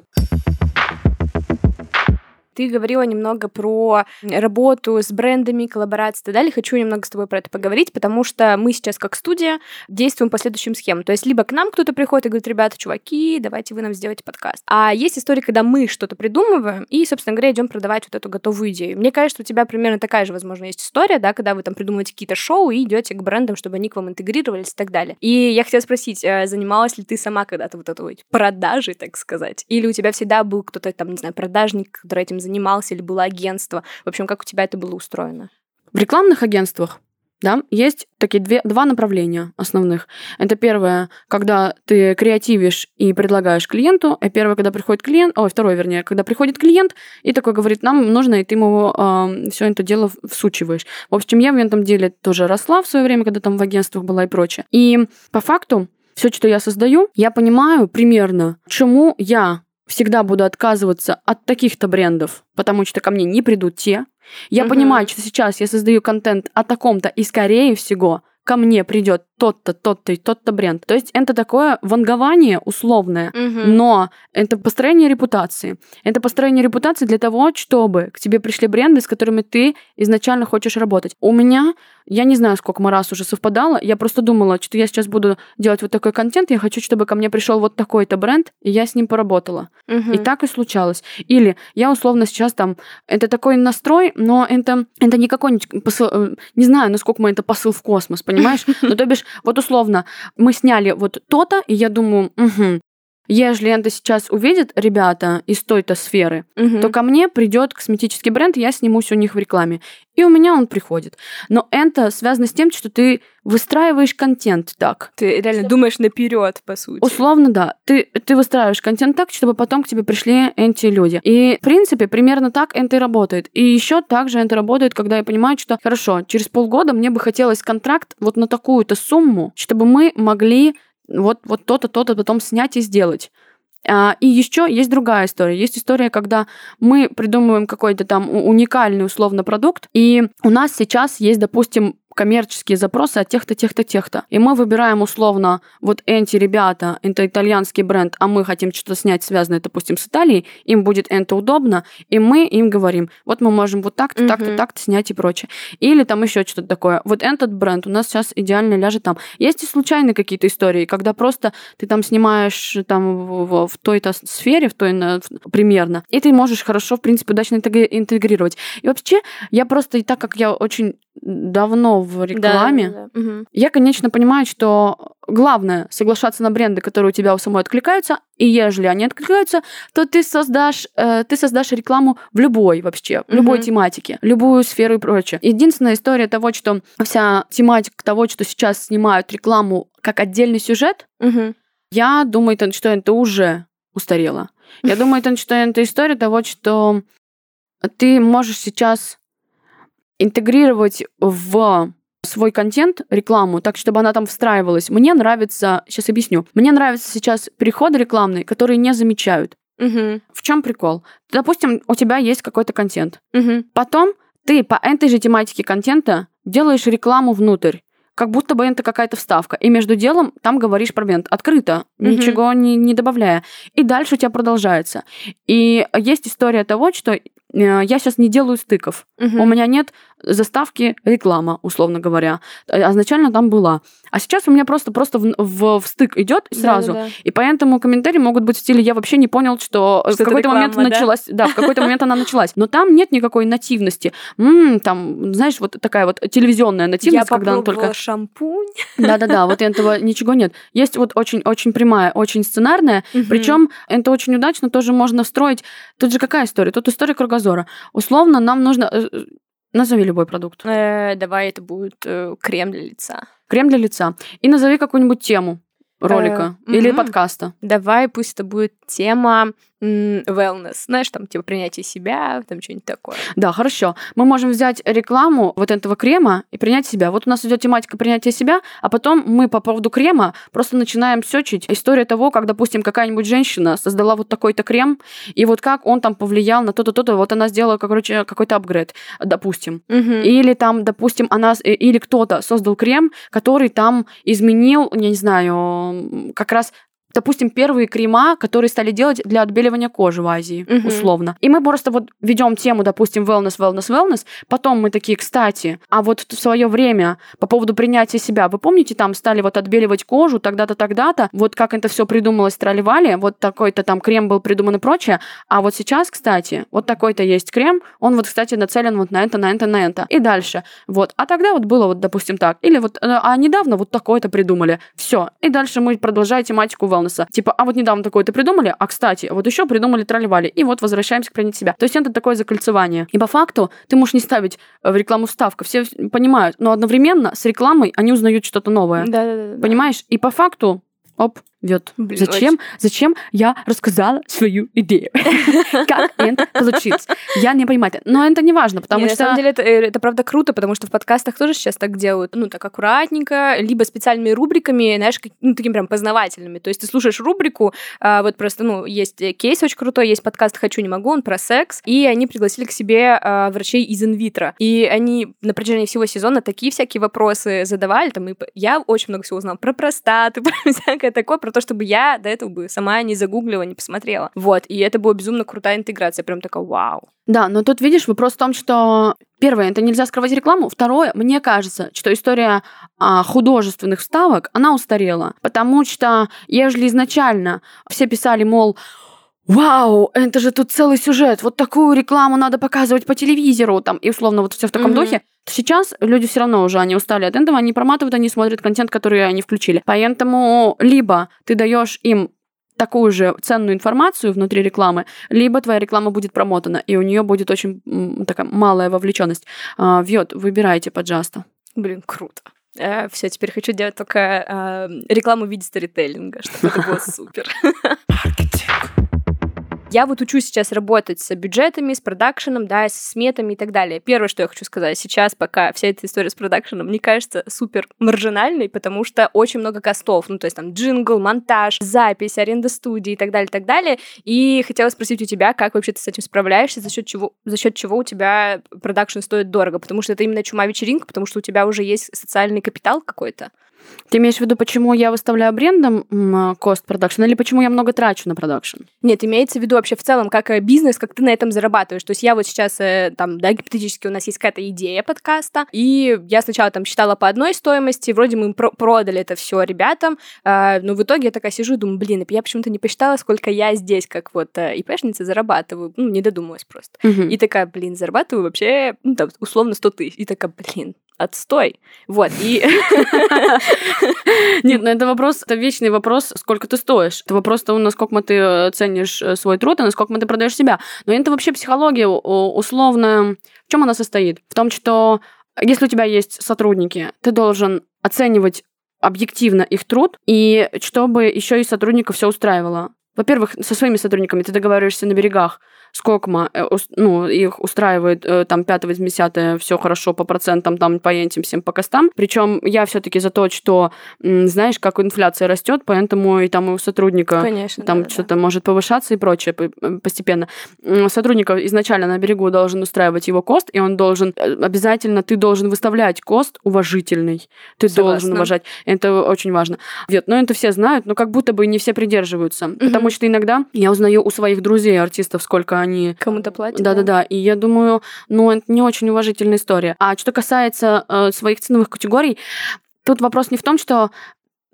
Speaker 2: Ты говорила немного про работу с брендами, коллаборации и так далее. Хочу немного с тобой про это поговорить, потому что мы сейчас как студия действуем по следующим схемам. То есть либо к нам кто-то приходит и говорит, ребята, чуваки, давайте вы нам сделаете подкаст. А есть история, когда мы что-то придумываем и, собственно говоря, идем продавать вот эту готовую идею. Мне кажется, у тебя примерно такая же, возможно, есть история, да, когда вы там придумываете какие-то шоу и идете к брендам, чтобы они к вам интегрировались и так далее. И я хотела спросить, э, занималась ли ты сама когда-то вот этой продажей, так сказать? Или у тебя всегда был кто-то там, не знаю, продажник, который этим занимался, или было агентство? В общем, как у тебя это было устроено?
Speaker 3: В рекламных агентствах да, есть такие две, два направления основных. Это первое, когда ты креативишь и предлагаешь клиенту, и первое, когда приходит клиент, ой, второе, вернее, когда приходит клиент и такой говорит, нам нужно, и ты ему э, все это дело всучиваешь. В общем, я в этом деле тоже росла в свое время, когда там в агентствах была и прочее. И по факту все, что я создаю, я понимаю примерно, чему я всегда буду отказываться от таких-то брендов, потому что ко мне не придут те, я угу. понимаю, что сейчас я создаю контент о таком-то, и скорее всего ко мне придет тот-то, тот-то и тот-то бренд. То есть это такое вангование условное, угу. но это построение репутации. Это построение репутации для того, чтобы к тебе пришли бренды, с которыми ты изначально хочешь работать. У меня, я не знаю, сколько мы раз уже совпадало, я просто думала, что я сейчас буду делать вот такой контент, я хочу, чтобы ко мне пришел вот такой-то бренд, и я с ним поработала. Угу. И так и случалось. Или я условно сейчас там, это такой настрой, но это, это не какой-нибудь посыл, э, не знаю, насколько мы это посыл в космос, понимаешь? Ну, то бишь, вот условно, мы сняли вот то-то, и я думаю, угу, если это сейчас увидят ребята из той-то сферы, угу. то ко мне придет косметический бренд, я снимусь у них в рекламе. И у меня он приходит. Но это связано с тем, что ты выстраиваешь контент так.
Speaker 2: Ты реально думаешь наперед, по сути.
Speaker 3: Условно, да. Ты, ты выстраиваешь контент так, чтобы потом к тебе пришли эти люди. И, в принципе, примерно так это и работает. И еще также это работает, когда я понимаю, что, хорошо, через полгода мне бы хотелось контракт вот на такую-то сумму, чтобы мы могли вот, вот то-то, то-то потом снять и сделать. А, и еще есть другая история. Есть история, когда мы придумываем какой-то там уникальный условно продукт, и у нас сейчас есть, допустим, коммерческие запросы от тех-то, тех-то, тех-то. И мы выбираем условно вот эти ребята, это итальянский бренд, а мы хотим что-то снять связанное, допустим, с Италией, им будет это удобно, и мы им говорим, вот мы можем вот так-то, угу. так-то, так-то снять и прочее. Или там еще что-то такое. Вот этот бренд у нас сейчас идеально ляжет там. Есть и случайные какие-то истории, когда просто ты там снимаешь там в, в той-то сфере, в той в, примерно, и ты можешь хорошо, в принципе, удачно интегрировать. И вообще, я просто, и так как я очень давно в рекламе. Да, да, да. Я, конечно, понимаю, что главное соглашаться на бренды, которые у тебя у самой откликаются, и если они откликаются, то ты создашь, э, ты создашь рекламу в любой вообще, в любой угу. тематике, любую сферу и прочее. Единственная история того, что вся тематика того, что сейчас снимают рекламу как отдельный сюжет, угу. я думаю, что это уже устарело. Я думаю, что это история того, что ты можешь сейчас интегрировать в свой контент, рекламу, так, чтобы она там встраивалась. Мне нравится, сейчас объясню, мне нравятся сейчас переходы рекламные, которые не замечают. Угу. В чем прикол? Допустим, у тебя есть какой-то контент. Угу. Потом ты по этой же тематике контента делаешь рекламу внутрь как будто бы это какая-то вставка. И между делом там говоришь про бренд открыто, mm-hmm. ничего не, не добавляя. И дальше у тебя продолжается. И есть история того, что я сейчас не делаю стыков. Угу. У меня нет заставки реклама, условно говоря. А изначально там была. А сейчас у меня просто просто в, в, в стык идет сразу. Да, да, да. И поэтому комментарии могут быть в стиле «я вообще не понял, что, что в какой-то момент да? началась». Да, в какой-то момент она началась. Но там нет никакой нативности. М-м, там, знаешь, вот такая вот телевизионная нативность,
Speaker 2: я
Speaker 3: когда она только...
Speaker 2: шампунь.
Speaker 3: Да-да-да, вот этого ничего нет. Есть вот очень-очень прямая, очень сценарная, причем это очень удачно тоже можно встроить. Тут же какая история? Тут история кругозора кругозора. Условно, нам нужно... Э, э, назови любой продукт.
Speaker 2: Э, давай это будет э, крем для лица.
Speaker 3: Крем для лица. И назови какую-нибудь тему ролика э, или угу. подкаста.
Speaker 2: Давай, пусть это будет тема wellness, знаешь, там, типа, принятие себя, там, что-нибудь такое.
Speaker 3: Да, хорошо. Мы можем взять рекламу вот этого крема и принять себя. Вот у нас идет тематика принятия себя, а потом мы по поводу крема просто начинаем сечить история того, как, допустим, какая-нибудь женщина создала вот такой-то крем, и вот как он там повлиял на то-то, то-то, вот она сделала, короче, какой-то апгрейд, допустим. Угу. Или там, допустим, она, э, или кто-то создал крем, который там изменил, я не знаю, как раз допустим, первые крема, которые стали делать для отбеливания кожи в Азии, угу. условно. И мы просто вот ведем тему, допустим, wellness, wellness, wellness, потом мы такие, кстати, а вот в свое время по поводу принятия себя, вы помните, там стали вот отбеливать кожу тогда-то, тогда-то, вот как это все придумалось, тролливали, вот такой-то там крем был придуман и прочее, а вот сейчас, кстати, вот такой-то есть крем, он вот, кстати, нацелен вот на это, на это, на это, и дальше, вот. А тогда вот было вот, допустим, так, или вот, э, а недавно вот такое-то придумали, все, и дальше мы продолжаем тематику wellness. Типа, а вот недавно такое-то придумали, а, кстати, вот еще придумали тролливали, и вот возвращаемся к принять себя. То есть это такое закольцевание. И по факту ты можешь не ставить э, в рекламу вставка, все понимают, но одновременно с рекламой они узнают что-то новое.
Speaker 2: Да, да, да.
Speaker 3: Понимаешь? И по факту, оп, вет.
Speaker 2: Блин,
Speaker 3: зачем,
Speaker 2: очень-
Speaker 3: зачем я рассказала свою идею? Как это получилось? Я не понимаю. Но это не важно, потому что...
Speaker 2: На самом деле это, э, это правда круто, потому что в подкастах тоже сейчас так делают, ну, так аккуратненько, либо специальными рубриками, знаешь, ну, таким прям познавательными. То есть ты слушаешь рубрику, а, вот просто, ну, есть э, кейс очень крутой, есть подкаст «Хочу, не могу», он про секс, и они пригласили к себе а, врачей из инвитро. И они на протяжении всего сезона такие всякие вопросы задавали, там, и я очень много всего узнала про простату, про всякое такое, про то, чтобы я до этого бы сама не загуглила, не посмотрела. Вот, и это была безумно крутая интеграция, прям такая, вау.
Speaker 3: Да, но тут, видишь, вопрос в том, что первое, это нельзя скрывать рекламу. Второе, мне кажется, что история а, художественных вставок, она устарела. Потому что, ежели изначально все писали, мол, Вау, это же тут целый сюжет. Вот такую рекламу надо показывать по телевизору, там, и условно вот все в таком
Speaker 2: Мгм.
Speaker 3: духе. Сейчас люди все равно уже, они устали от этого, они проматывают, они смотрят контент, который они включили. Поэтому либо ты даешь им такую же ценную информацию внутри рекламы, либо твоя реклама будет промотана, и у нее будет очень такая малая вовлеченность. А, Вьет, выбирайте, пожалуйста.
Speaker 2: Блин, круто. все, теперь хочу делать только а, рекламу в виде сторителлинга, чтобы это было супер. Я вот учусь сейчас работать с бюджетами, с продакшеном, да, с сметами и так далее. Первое, что я хочу сказать сейчас, пока вся эта история с продакшеном, мне кажется супер маржинальной, потому что очень много костов, ну, то есть там джингл, монтаж, запись, аренда студии и так далее, и так далее. И хотела спросить у тебя, как вообще ты с этим справляешься, за счет чего, за счет чего у тебя продакшн стоит дорого, потому что это именно чума вечеринка, потому что у тебя уже есть социальный капитал какой-то.
Speaker 3: Ты имеешь в виду, почему я выставляю брендам cost продакшн, или почему я много трачу на продакшн?
Speaker 2: Нет, имеется в виду вообще в целом как э, бизнес, как ты на этом зарабатываешь. То есть я вот сейчас, э, там, да, гипотетически у нас есть какая-то идея подкаста, и я сначала там считала по одной стоимости, вроде мы им про- продали это все ребятам, э, но в итоге я такая сижу и думаю, блин, я почему-то не посчитала, сколько я здесь, как вот э, ИПшница, зарабатываю. Ну, не додумалась просто.
Speaker 3: Мгм.
Speaker 2: И такая, блин, зарабатываю вообще, ну, там, условно 100 тысяч. И такая, блин, отстой. Вот, и...
Speaker 3: Нет, ну это вопрос, это вечный вопрос, сколько ты стоишь. Это вопрос того, насколько ты э, ценишь э, свой труд, и насколько ты продаешь себя. Но это вообще психология у- условная. В чем она состоит? В том, что если у тебя есть сотрудники, ты должен оценивать объективно их труд, и чтобы еще и сотрудников все устраивало. Во-первых, со своими сотрудниками ты договариваешься на берегах, сколько ну, их устраивает э, там 5-10, все хорошо по процентам, там по этим всем по костам. Причем я все-таки за то, что, знаешь, как инфляция растет, поэтому и там у сотрудника
Speaker 2: Конечно,
Speaker 3: там
Speaker 2: да-да-да.
Speaker 3: что-то может повышаться и прочее э, постепенно. М, Сотрудник изначально на берегу должен устраивать его кост, и он должен э, обязательно, ты должен выставлять кост уважительный. Ты должен
Speaker 2: Согласна.
Speaker 3: уважать. Это очень важно. Вот, но это все знают, но как будто бы не все придерживаются. Потому что иногда я узнаю у своих друзей, артистов, сколько они
Speaker 2: Кому-то платят.
Speaker 3: да-да-да, и я думаю, ну, это не очень уважительная история. А что касается э, своих ценовых категорий, тут вопрос не в том, что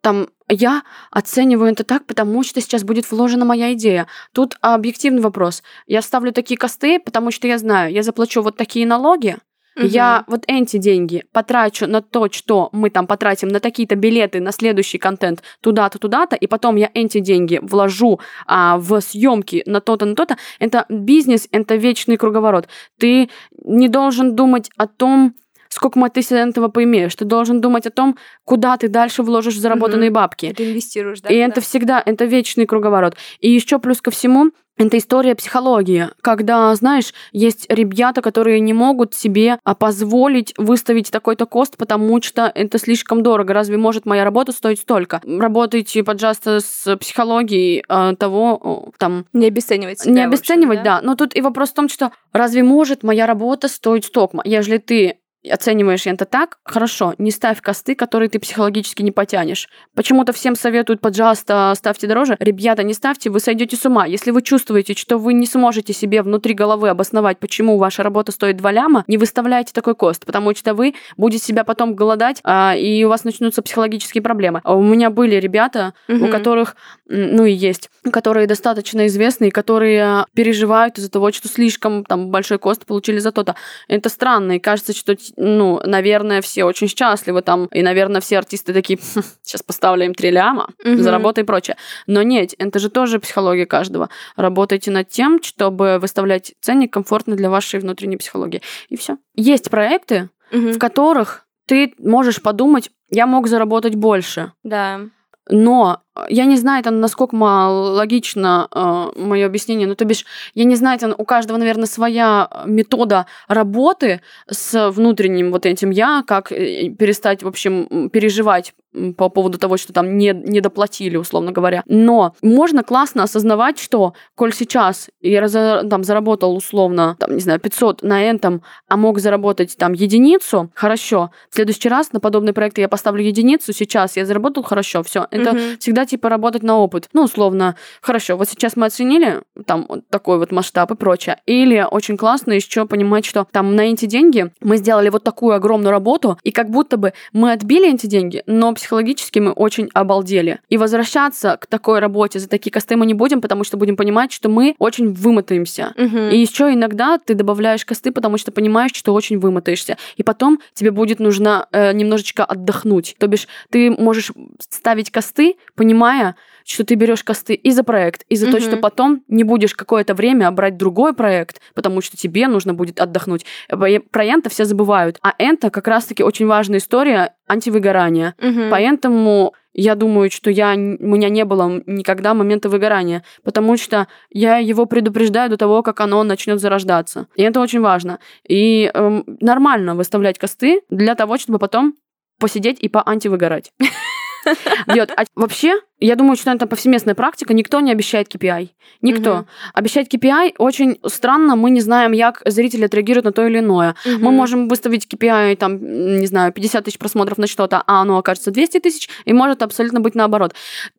Speaker 3: там я оцениваю это так, потому что сейчас будет вложена моя идея. Тут объективный вопрос. Я ставлю такие косты, потому что я знаю, я заплачу вот такие налоги,
Speaker 2: Мгм.
Speaker 3: я вот эти деньги потрачу на то, что мы там потратим на такие-то билеты, на следующий контент туда-то, туда-то, и потом я эти деньги вложу а, в съемки на то-то, на то-то. Это бизнес, это вечный круговорот. Ты не должен думать о том, сколько мы ты с этого поимеешь. Ты должен думать о том, куда ты дальше вложишь заработанные
Speaker 2: Мгм.
Speaker 3: бабки.
Speaker 2: Ты инвестируешь, да?
Speaker 3: И
Speaker 2: да.
Speaker 3: это всегда, это вечный круговорот. И еще плюс ко всему, это история психологии, когда, знаешь, есть ребята, которые не могут себе а, позволить выставить такой-то кост, потому что это слишком дорого. Разве может моя работа стоить столько? Работайте, пожалуйста, с психологией а, того, там,
Speaker 2: Не обесценивать себя.
Speaker 3: не
Speaker 2: в общем,
Speaker 3: обесценивать, да. Но тут и вопрос в том, что разве может моя работа стоить столько? Ежели ты оцениваешь это так, хорошо, не ставь косты, которые ты психологически не потянешь. Почему-то всем советуют, пожалуйста, ставьте дороже. Ребята, не ставьте, вы сойдете с ума. Если вы чувствуете, что вы не сможете себе внутри головы обосновать, почему ваша работа стоит 2 ляма, не выставляйте такой кост, потому что вы будете себя потом голодать, а, и у вас начнутся психологические проблемы. А у меня были ребята, угу. у которых, ну и есть, которые достаточно известные, которые переживают из-за того, что слишком там большой кост получили за то-то. Это странно, и кажется, что ну, наверное, все очень счастливы там, и, наверное, все артисты такие, «Хм, сейчас поставлю им три ляма, угу. заработай и прочее. Но нет, это же тоже психология каждого. Работайте над тем, чтобы выставлять ценник комфортно для вашей внутренней психологии. И все. Есть проекты, угу. в которых ты можешь подумать, я мог заработать больше.
Speaker 2: Да.
Speaker 3: Но я не знаю, это насколько логично э, мое объяснение, ну, то бишь, я не знаю, это у каждого, наверное, своя метода работы с внутренним вот этим я, как э, перестать, в общем, переживать по поводу того, что там не, не доплатили, условно говоря. Но можно классно осознавать, что, коль сейчас я раз, там заработал условно, там, не знаю, 500 на этом, а мог заработать там единицу, хорошо. В следующий раз на подобные проекты я поставлю единицу, сейчас я заработал, хорошо, все. Это mm-hmm. всегда типа работать на опыт. Ну, условно, хорошо, вот сейчас мы оценили там вот такой вот масштаб и прочее. Или очень классно еще понимать, что там на эти деньги мы сделали вот такую огромную работу, и как будто бы мы отбили эти деньги, но психологически мы очень обалдели. И возвращаться к такой работе за такие косты мы не будем, потому что будем понимать, что мы очень вымотаемся. Угу. И еще иногда ты добавляешь косты, потому что понимаешь, что очень вымотаешься. И потом тебе будет нужно э, немножечко отдохнуть. То бишь ты можешь ставить косты, понимая, понимая, что ты берешь косты и за проект, и за угу. то, что потом не будешь какое-то время брать другой проект, потому что тебе нужно будет отдохнуть. Про энто все забывают. А энто как раз-таки очень важная история антивыгорания. Угу. Поэтому я думаю, что я, у меня не было никогда момента выгорания, потому что я его предупреждаю до того, как оно начнет зарождаться. И это очень важно. И эм, нормально выставлять косты для того, чтобы потом посидеть и поантивыгорать. бьет. А вообще, я думаю, что это повсеместная практика, никто не обещает KPI. Никто. Угу. Обещать KPI очень странно, мы не знаем, как зрители отреагируют на то или иное. Угу. Мы можем выставить KPI, там, не знаю, 50 тысяч просмотров на что-то, а оно окажется 200 тысяч, и может абсолютно быть наоборот.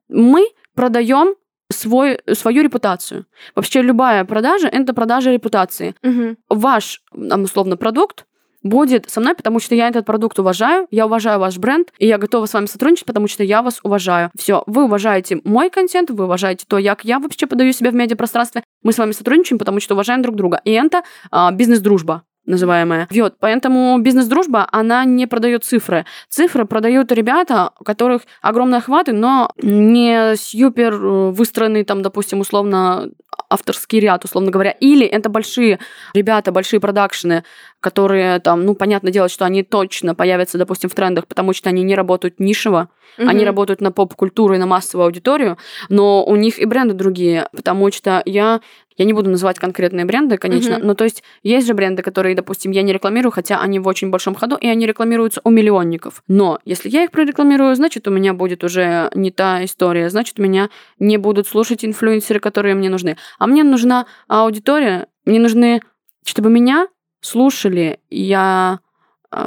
Speaker 3: Мы продаем свой, свою репутацию. Вообще любая продажа – это продажа репутации. Угу. Ваш, там, условно, продукт будет со мной, потому что я этот продукт уважаю, я уважаю ваш бренд, и я готова с вами сотрудничать, потому что я вас уважаю. Все, вы уважаете мой контент, вы уважаете то, как я вообще подаю себя в медиапространстве. Мы с вами сотрудничаем, потому что уважаем друг друга. И это а, бизнес-дружба называемая. Вот, поэтому бизнес-дружба, она не продает цифры. Цифры продают ребята, у которых огромные охваты, но не супер э, выстроенный там, допустим, условно авторский ряд, условно говоря. Или это большие ребята, большие продакшены, которые там, ну, понятное дело, что они точно появятся, допустим, в трендах, потому что они не работают нишево, mm-hmm. они работают на поп-культуру и на массовую аудиторию, но у них и бренды другие, потому что я я не буду называть конкретные бренды, конечно, mm-hmm. но то есть есть же бренды, которые, допустим, я не рекламирую, хотя они в очень большом ходу, и они рекламируются у миллионников. Но если я их прорекламирую, значит, у меня будет уже не та история, значит, у меня не будут слушать инфлюенсеры, которые мне нужны. А мне нужна аудитория, мне нужны, чтобы меня слушали, я...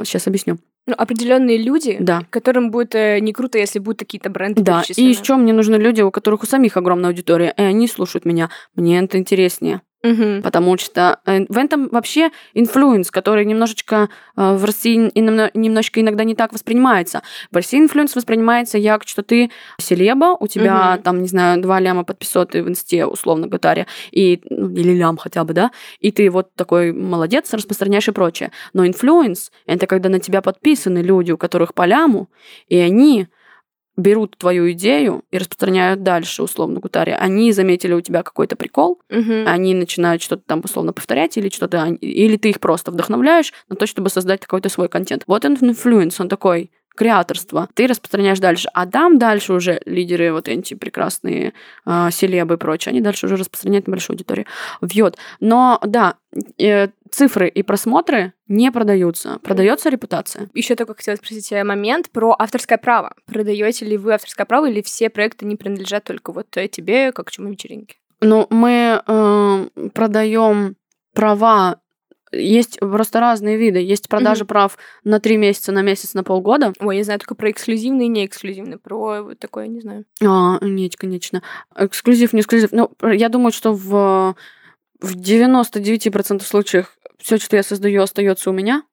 Speaker 3: Сейчас а, объясню
Speaker 2: ну, определенные люди,
Speaker 3: да.
Speaker 2: которым будет э, не круто, если будут какие-то бренды
Speaker 3: Да, и еще мне нужны люди, у которых у самих огромная аудитория, и они слушают меня. Мне это интереснее. Угу. Потому что э, в этом вообще influence, который немножечко э, в России немножечко иногда не так воспринимается. В России influence воспринимается як, что ты селеба, у тебя угу. там, не знаю, два ляма подписоты в инсте, условно говоря, и, ну, или лям хотя бы, да, и ты вот такой молодец, распространяешь и прочее. Но influence — это когда на тебя подписаны люди, у которых по ляму, и они берут твою идею и распространяют дальше, условно говоря. Они заметили у тебя какой-то прикол, угу. они начинают что-то там условно повторять или что-то, или ты их просто вдохновляешь на то, чтобы создать какой-то свой контент. Вот он influence, он такой, креаторство. Ты распространяешь дальше. А там дальше уже лидеры, вот эти прекрасные э, селебы и прочее, они дальше уже распространяют на большую аудиторию. Вьет. Но да, э, цифры и просмотры не продаются. Продается репутация.
Speaker 2: Еще только хотела спросить момент про авторское право. Продаете ли вы авторское право или все проекты не принадлежат только вот тебе, как чему вечеринке?
Speaker 3: Ну, мы э, продаем права есть просто разные виды. Есть продажи угу. прав на три месяца, на месяц, на полгода.
Speaker 2: Ой, я знаю только про эксклюзивный и не эксклюзивный. Про вот такое не знаю.
Speaker 3: А, нет, конечно. Эксклюзив, не эксклюзив. Ну, я думаю, что в, в 99% случаев все, что я создаю, остается у меня.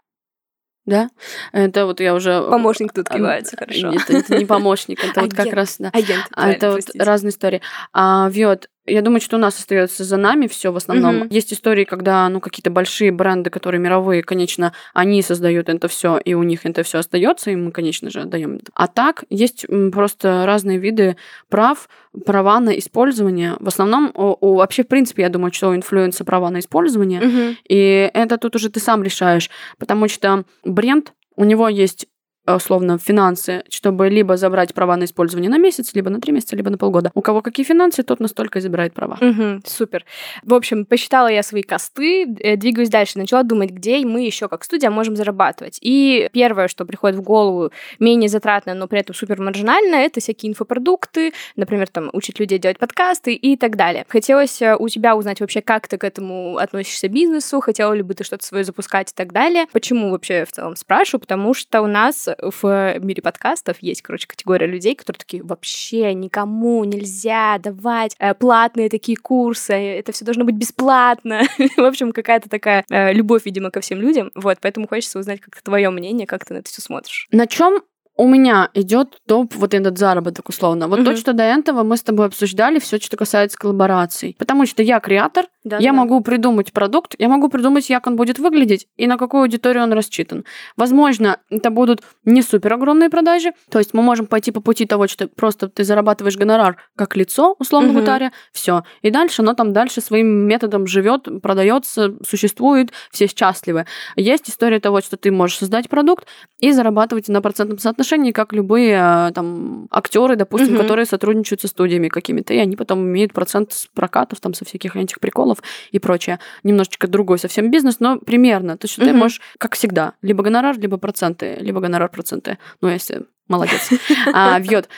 Speaker 3: Да, это вот я уже...
Speaker 2: Помощник тут кивается, хорошо.
Speaker 3: Это, это не помощник, это вот как раз... Да.
Speaker 2: Агент,
Speaker 3: а Это вот разные истории. А, вот, я думаю, что у нас остается за нами все в основном. Угу. Есть истории, когда ну какие-то большие бренды, которые мировые, конечно, они создают это все, и у них это все остается, и мы, конечно же, отдаем. А так есть просто разные виды прав, права на использование. В основном, у, у, вообще, в принципе, я думаю, что у инфлюенса права на использование, угу. и это тут уже ты сам решаешь, потому что бренд у него есть условно финансы, чтобы либо забрать права на использование на месяц, либо на три месяца, либо на полгода. У кого какие финансы, тот настолько и забирает права.
Speaker 2: Угу, супер. В общем, посчитала я свои косты, э, двигаюсь дальше, начала думать, где мы еще как студия можем зарабатывать. И первое, что приходит в голову, менее затратно, но при этом супер маржинально, это всякие инфопродукты, например, там учить людей делать подкасты и так далее. Хотелось э, у тебя узнать вообще, как ты к этому относишься бизнесу, хотела ли бы ты что-то свое запускать и так далее. Почему вообще в целом спрашиваю? Потому что у нас в мире подкастов есть, короче, категория людей, которые такие, вообще никому нельзя давать э, платные такие курсы, это все должно быть бесплатно. в общем, какая-то такая э, любовь, видимо, ко всем людям. Вот, поэтому хочется узнать, как твое мнение, как ты на это все смотришь.
Speaker 3: На чем у меня идет топ вот этот заработок условно. Вот угу. то, что до этого мы с тобой обсуждали, все, что касается коллабораций. Потому что я креатор, да, я да. могу придумать продукт, я могу придумать, как он будет выглядеть и на какую аудиторию он рассчитан. Возможно, это будут не супер огромные продажи, то есть мы можем пойти по пути того, что просто ты зарабатываешь гонорар как лицо, условно угу. все. И дальше оно там дальше своим методом живет, продается, существует, все счастливы. Есть история того, что ты можешь создать продукт и зарабатывать на процентном соотношении, как любые а, там актеры, допустим, угу. которые сотрудничают со студиями какими-то, и они потом имеют процент с прокатов, там, со всяких этих приколов каналов и прочее. Немножечко другой совсем бизнес, но примерно. То есть mm-hmm. ты можешь, как всегда, либо гонорар, либо проценты, либо гонорар, проценты. Ну, если молодец, а, вьет.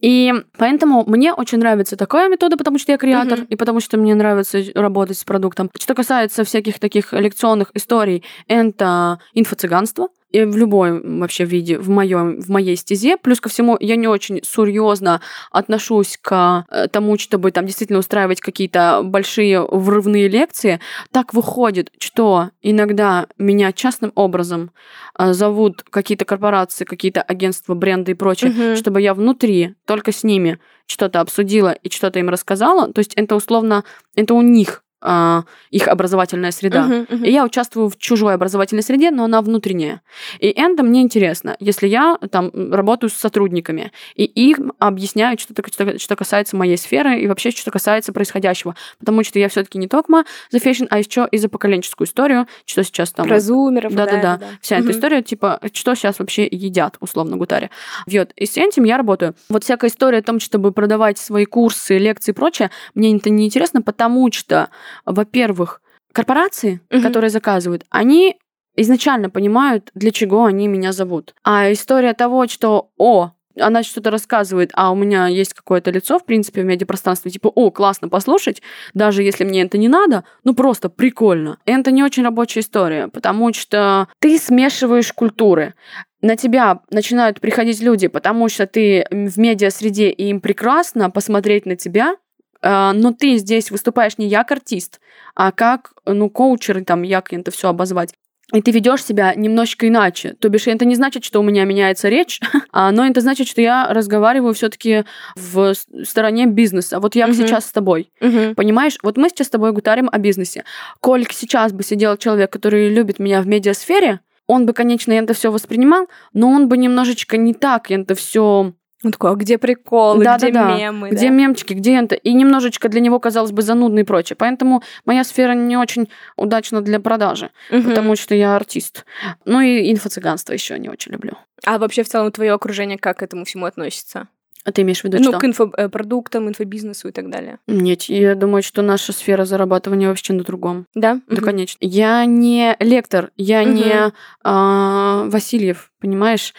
Speaker 3: И поэтому мне очень нравится такая метода, потому что я креатор, и потому что мне нравится работать с продуктом. Что касается всяких таких лекционных историй, это инфо-цыганство и в любой вообще виде в, моем, в моей стезе. Плюс ко всему, я не очень серьезно отношусь к э, тому, чтобы там действительно устраивать какие-то большие врывные лекции. Так выходит, что иногда меня частным образом э, зовут какие-то корпорации, какие-то агентства, бренды и прочее, угу. чтобы я внутри только с ними что-то обсудила и что-то им рассказала. То есть это условно, это у них а, их образовательная среда. Uh-huh, uh-huh. И я участвую в чужой образовательной среде, но она внутренняя. И это мне интересно, если я там работаю с сотрудниками, и им объясняю что, что касается моей сферы и вообще что касается происходящего. Потому что я все-таки не только за fashion, а еще и за поколенческую историю, что сейчас там...
Speaker 2: Про зумеров.
Speaker 3: Да-да-да. да. Вся uh-huh. эта история, типа, что сейчас вообще едят, условно говоря. Вот. И с этим я работаю. Вот всякая история о том, чтобы продавать свои курсы, лекции и прочее, мне это не интересно, потому что во-первых, корпорации, угу. которые заказывают, они изначально понимают, для чего они меня зовут. А история того, что, о, она что-то рассказывает, а у меня есть какое-то лицо, в принципе, в медиапространстве, типа, о, классно послушать, даже если мне это не надо, ну просто прикольно. И это не очень рабочая история, потому что ты смешиваешь культуры на тебя начинают приходить люди, потому что ты в медиа-среде, и им прекрасно посмотреть на тебя, но ты здесь выступаешь не как артист, а как, ну, коучер, там, як это все обозвать. И ты ведешь себя немножечко иначе. То бишь, это не значит, что у меня меняется речь, а, но это значит, что я разговариваю все-таки в стороне бизнеса. Вот я uh-huh. сейчас с тобой. Uh-huh. Понимаешь? Вот мы сейчас с тобой гутарим о бизнесе. Кольк сейчас бы сидел человек, который любит меня в медиасфере, он бы, конечно, это все воспринимал, но он бы немножечко не так это все
Speaker 2: он такой, а где приколы, да, где да, мемы?
Speaker 3: Где да? мемчики, где это? И немножечко для него, казалось бы, занудно и прочее. Поэтому моя сфера не очень удачна для продажи, угу. потому что я артист. Ну и инфо-цыганство еще не очень люблю.
Speaker 2: А вообще в целом твое окружение как к этому всему относится?
Speaker 3: А ты имеешь в виду
Speaker 2: ну,
Speaker 3: что?
Speaker 2: к инфопродуктам, инфобизнесу и так далее.
Speaker 3: Нет, я думаю, что наша сфера зарабатывания вообще на другом.
Speaker 2: Да?
Speaker 3: Да, угу. конечно. Я не лектор, я угу. не а, Васильев, понимаешь?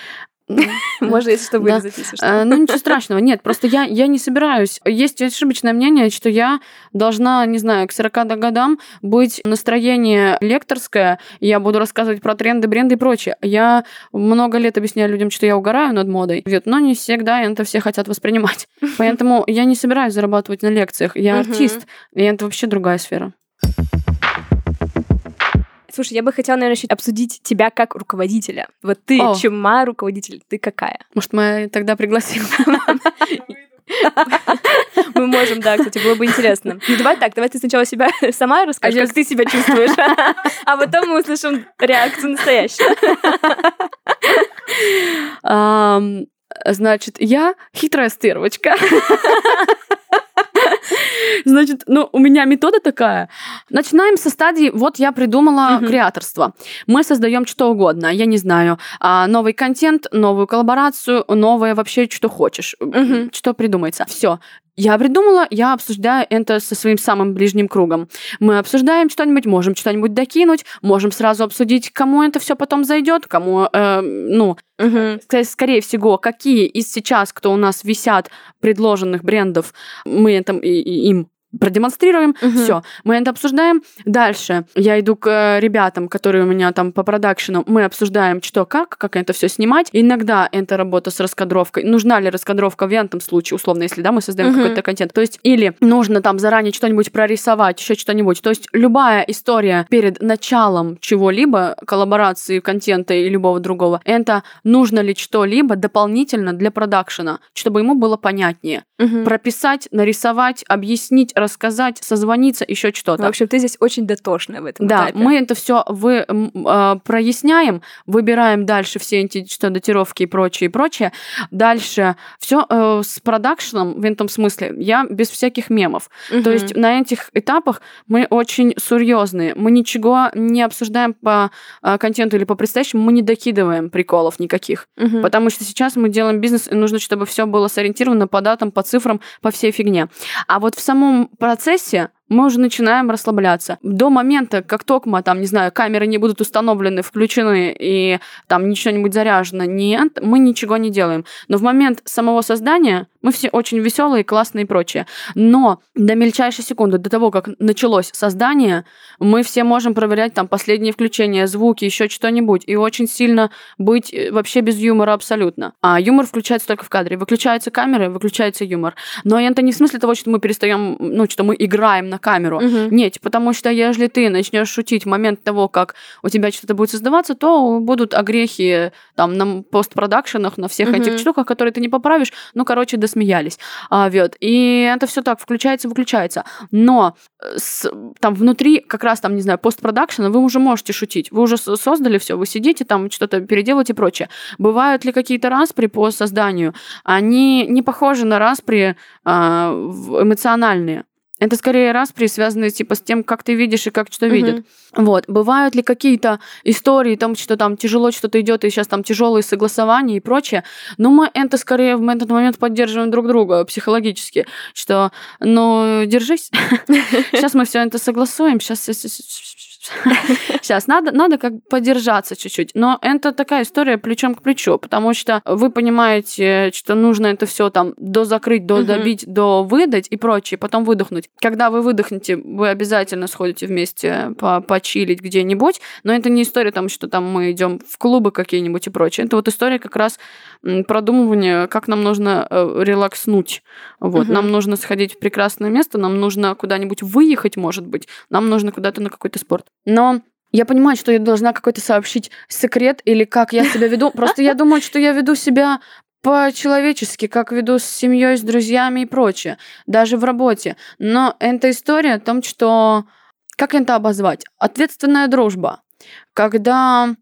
Speaker 2: Можно, если что, вырезать, если что.
Speaker 3: Э, ну, ничего страшного. Нет, просто я, я не собираюсь. Есть ошибочное мнение, что я должна, не знаю, к 40 годам быть настроение лекторское, я буду рассказывать про тренды, бренды и прочее. Я много лет объясняю людям, что я угораю над модой, но не всегда это все хотят воспринимать. Поэтому я не собираюсь зарабатывать на лекциях. Я артист, и это вообще другая сфера.
Speaker 2: Слушай, я бы хотела, наверное, еще обсудить тебя как руководителя. Вот ты О. чума руководитель, ты какая?
Speaker 3: Может, мы тогда пригласим?
Speaker 2: Мы можем, да, кстати, было бы интересно. Ну, давай так, давай ты сначала себя сама расскажешь, а как ты себя чувствуешь, а потом мы услышим реакцию настоящую.
Speaker 3: Значит, я хитрая стервочка. Значит, ну, у меня метода такая. Начинаем со стадии, вот я придумала uh-huh. креаторство. Мы создаем что угодно, я не знаю, а, новый контент, новую коллаборацию, новое вообще, что хочешь, uh-huh. что придумается. Все. Я придумала, я обсуждаю это со своим самым ближним кругом. Мы обсуждаем что-нибудь, можем что-нибудь докинуть, можем сразу обсудить, кому это все потом зайдет, кому, э, ну, угу. скорее всего, какие из сейчас, кто у нас висят предложенных брендов, мы это, и, и им продемонстрируем, угу. все, мы это обсуждаем. Дальше я иду к э, ребятам, которые у меня там по продакшену, мы обсуждаем, что, как, как это все снимать. Иногда это работа с раскадровкой. Нужна ли раскадровка в этом случае, условно, если да, мы создаем угу. какой-то контент. То есть, или нужно там заранее что-нибудь прорисовать, еще что-нибудь. То есть, любая история перед началом чего-либо, коллаборации, контента и любого другого, это нужно ли что-либо дополнительно для продакшена, чтобы ему было понятнее. Угу. Прописать, нарисовать, объяснить, рассказать, созвониться, еще что-то.
Speaker 2: В общем, ты здесь очень дотошная в этом
Speaker 3: Да,
Speaker 2: этапе.
Speaker 3: мы это все вы, э, проясняем, выбираем дальше все эти что датировки и прочее, и прочее. Дальше все э, с продакшеном в этом смысле я без всяких мемов. Угу. То есть на этих этапах мы очень серьезные. Мы ничего не обсуждаем по э, контенту или по предстоящему, мы не докидываем приколов никаких. Угу. Потому что сейчас мы делаем бизнес, и нужно, чтобы все было сориентировано по датам, по цифрам, по всей фигне. А вот в самом процессе мы уже начинаем расслабляться. До момента, как только там, не знаю, камеры не будут установлены, включены и там ничего-нибудь заряжено, нет, мы ничего не делаем. Но в момент самого создания мы все очень веселые, классные и прочее. Но до мельчайшей секунды, до того, как началось создание, мы все можем проверять там последние включения, звуки, еще что-нибудь, и очень сильно быть э, вообще без юмора абсолютно. А юмор включается только в кадре. Выключаются камеры, выключается юмор. Но это не в смысле того, что мы перестаем, ну, что мы играем на камеру. Угу. Нет, потому что если ты начнешь шутить в момент того, как у тебя что-то будет создаваться, то будут огрехи там на постпродакшенах, на всех угу. этих штуках, которые ты не поправишь. Ну, короче, досмеялись. А. И это все так включается, выключается. Но э, с, там внутри, как раз там, не знаю, постпродакшена, вы уже можете шутить. Вы уже создали все, вы сидите там, что-то переделываете и прочее. Бывают ли какие-то распри по созданию? Они не похожи на распри а, эмоциональные. Это скорее распри, связанные типа с тем, как ты видишь и как что uh-huh. видят. Вот. Бывают ли какие-то истории, там, что там тяжело что-то идет, и сейчас там тяжелые согласования и прочее. Но мы это скорее в этот момент поддерживаем друг друга психологически, что, ну, держись. Сейчас мы все это согласуем, сейчас Сейчас надо, надо как подержаться чуть-чуть. Но это такая история плечом к плечу, потому что вы понимаете, что нужно это все там до закрыть, до добить, до выдать и прочее, потом выдохнуть. Когда вы выдохнете, вы обязательно сходите вместе по почилить где-нибудь, но это не история там, что там мы идем в клубы какие-нибудь и прочее. Это вот история как раз продумывания, как нам нужно э, релакснуть. Вот. Нам нужно сходить в прекрасное место, нам нужно куда-нибудь выехать, может быть, нам нужно куда-то на какой-то спорт. Но я понимаю, что я должна какой-то сообщить секрет или как я себя веду. Просто я думаю, что я веду себя по-человечески, как веду с семьей, с друзьями и прочее, даже в работе. Но эта история о том, что... Как это обозвать? Ответственная дружба. Когда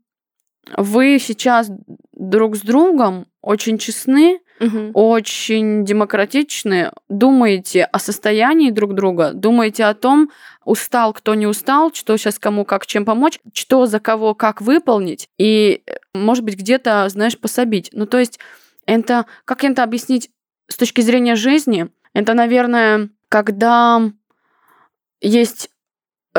Speaker 3: вы сейчас друг с другом очень честны, угу. очень демократичны, думаете о состоянии друг друга, думаете о том, устал, кто не устал, что сейчас кому как чем помочь, что за кого как выполнить, и, может быть, где-то, знаешь, пособить. Ну, то есть, это, как это объяснить с точки зрения жизни, это, наверное, когда есть э,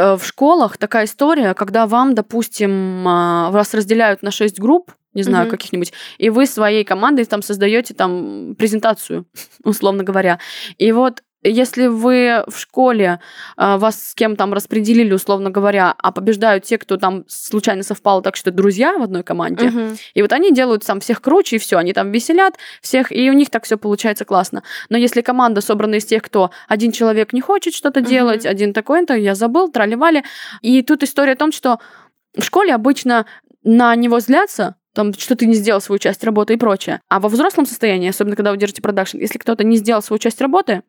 Speaker 3: в школах такая история, когда вам, допустим, а, вас разделяют на 6 групп, не знаю, угу. каких-нибудь, и вы своей командой там создаете там презентацию, условно говоря. И вот если вы в школе э, вас с кем там распределили, условно говоря, а побеждают те, кто там случайно совпал так, что друзья в одной команде, угу. и вот они делают там всех круче, и все, они там веселят всех, и у них так все получается классно. Но если команда собрана из тех, кто один человек не хочет что-то угу. делать, один такой-то, я забыл, тролливали. И тут история о том, что в школе обычно на него злятся, там, что ты не сделал свою часть работы и прочее. А во взрослом состоянии, особенно когда вы держите продакшн, если кто-то не сделал свою часть работы,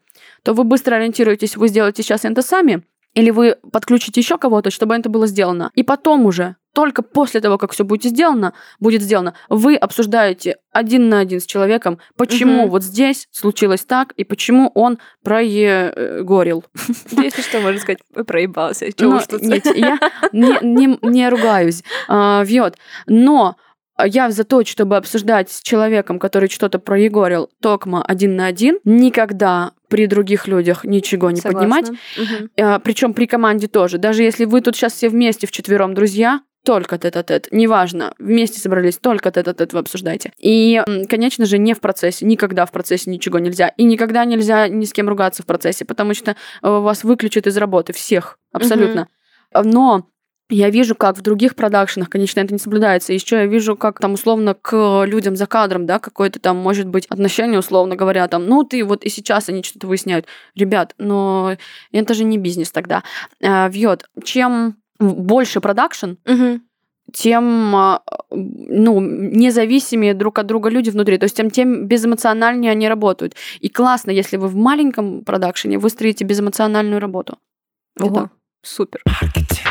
Speaker 3: то вы быстро ориентируетесь, вы сделаете сейчас это сами, или вы подключите еще кого-то, чтобы это было сделано. И потом уже, только после того, как все будет сделано, будет сделано, вы обсуждаете один на один с человеком, почему угу. вот здесь случилось так и почему он проегорил.
Speaker 2: Если что, можно сказать, проебался. Чего
Speaker 3: ну, нет, я не, не, не ругаюсь. А, вьет. Но я за то, чтобы обсуждать с человеком, который что-то проегорил, токма один на один, никогда при других людях ничего не Согласна. поднимать. Угу. А, причем при команде тоже. Даже если вы тут сейчас все вместе в четвером друзья, только тет-а-тет, неважно, вместе собрались, только тет-а-тет вы обсуждаете. И, конечно же, не в процессе, никогда в процессе ничего нельзя. И никогда нельзя ни с кем ругаться в процессе, потому что э, вас выключат из работы всех, абсолютно. Угу. Но я вижу, как в других продакшенах, конечно, это не соблюдается. Еще я вижу, как там условно к людям за кадром, да, какое-то там может быть отношение, условно говоря, там, ну ты вот и сейчас они что-то выясняют. Ребят, но это же не бизнес тогда. А, вьет. Чем больше продакшн, угу тем а, ну, независимее друг от друга люди внутри, то есть тем, тем безэмоциональнее они работают. И классно, если вы в маленьком продакшене выстроите безэмоциональную работу.
Speaker 2: Ого, Это супер. Маркетинг.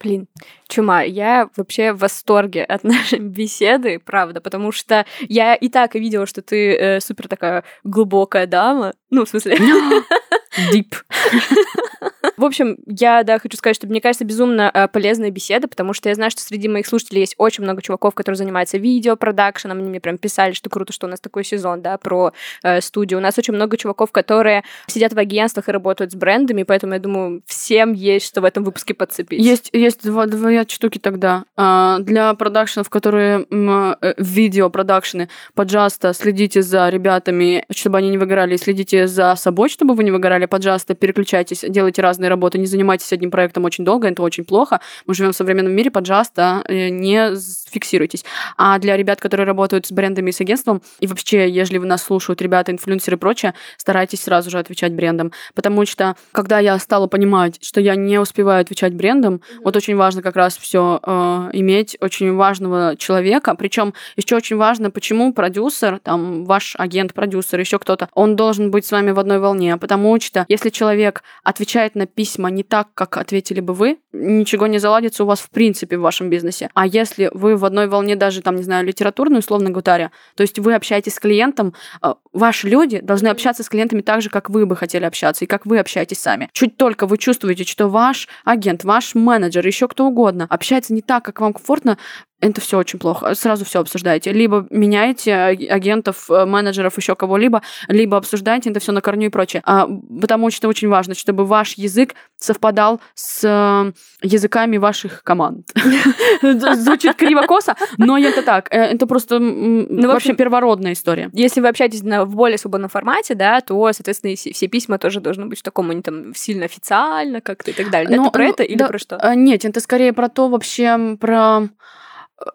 Speaker 2: Блин, чума, я вообще в восторге от нашей беседы, правда, потому что я и так видела, что ты э, супер такая глубокая дама. Ну, в смысле...
Speaker 3: Deep.
Speaker 2: В общем, я, да, хочу сказать, что мне кажется безумно э, полезная беседа, потому что я знаю, что среди моих слушателей есть очень много чуваков, которые занимаются видеопродакшеном. Они мне прям писали, что круто, что у нас такой сезон, да, про э, студию. У нас очень много чуваков, которые сидят в агентствах и работают с брендами, поэтому я думаю, всем есть что в этом выпуске подцепить.
Speaker 3: Есть, есть два, два штуки тогда. А, для продакшенов, которые э, видеопродакшены, пожалуйста, следите за ребятами, чтобы они не выгорали, следите за собой, чтобы вы не выгорали, пожалуйста, переключайтесь, делайте разные работы, не занимайтесь одним проектом очень долго, это очень плохо. Мы живем в современном мире, пожалуйста, э, не фиксируйтесь. А для ребят, которые работают с брендами и с агентством, и вообще, если вы нас слушают ребята, инфлюенсеры и прочее, старайтесь сразу же отвечать брендам. Потому что, когда я стала понимать, что я не успеваю отвечать брендам, mm-hmm. вот очень важно как раз все э, иметь очень важного человека. Причем еще очень важно, почему продюсер, там, ваш агент-продюсер, еще кто-то, он должен быть с вами в одной волне. Потому что, если человек отвечает на письма не так, как ответили бы вы, ничего не заладится у вас в принципе в вашем бизнесе. А если вы в одной волне даже, там, не знаю, литературную, условно говоря, то есть вы общаетесь с клиентом, э, ваши люди должны общаться с клиентами так же, как вы бы хотели общаться, и как вы общаетесь сами. Чуть только вы чувствуете, что ваш агент, ваш менеджер, еще кто угодно общается не так, как вам комфортно, это все очень плохо. Сразу все обсуждаете. Либо меняете агентов, э, менеджеров, еще кого-либо, либо обсуждаете это все на корню и прочее. А, потому что очень важно, чтобы ваш язык совпадал с э, языками ваших команд. Звучит криво-косо, но это так. Э, это просто ну, вообще первородная история.
Speaker 2: Если вы общаетесь в более свободном формате, да, то, соответственно, все письма тоже должны быть в таком, они там сильно официально как-то и так далее. Это про это или про что?
Speaker 3: Нет, это скорее про то вообще, про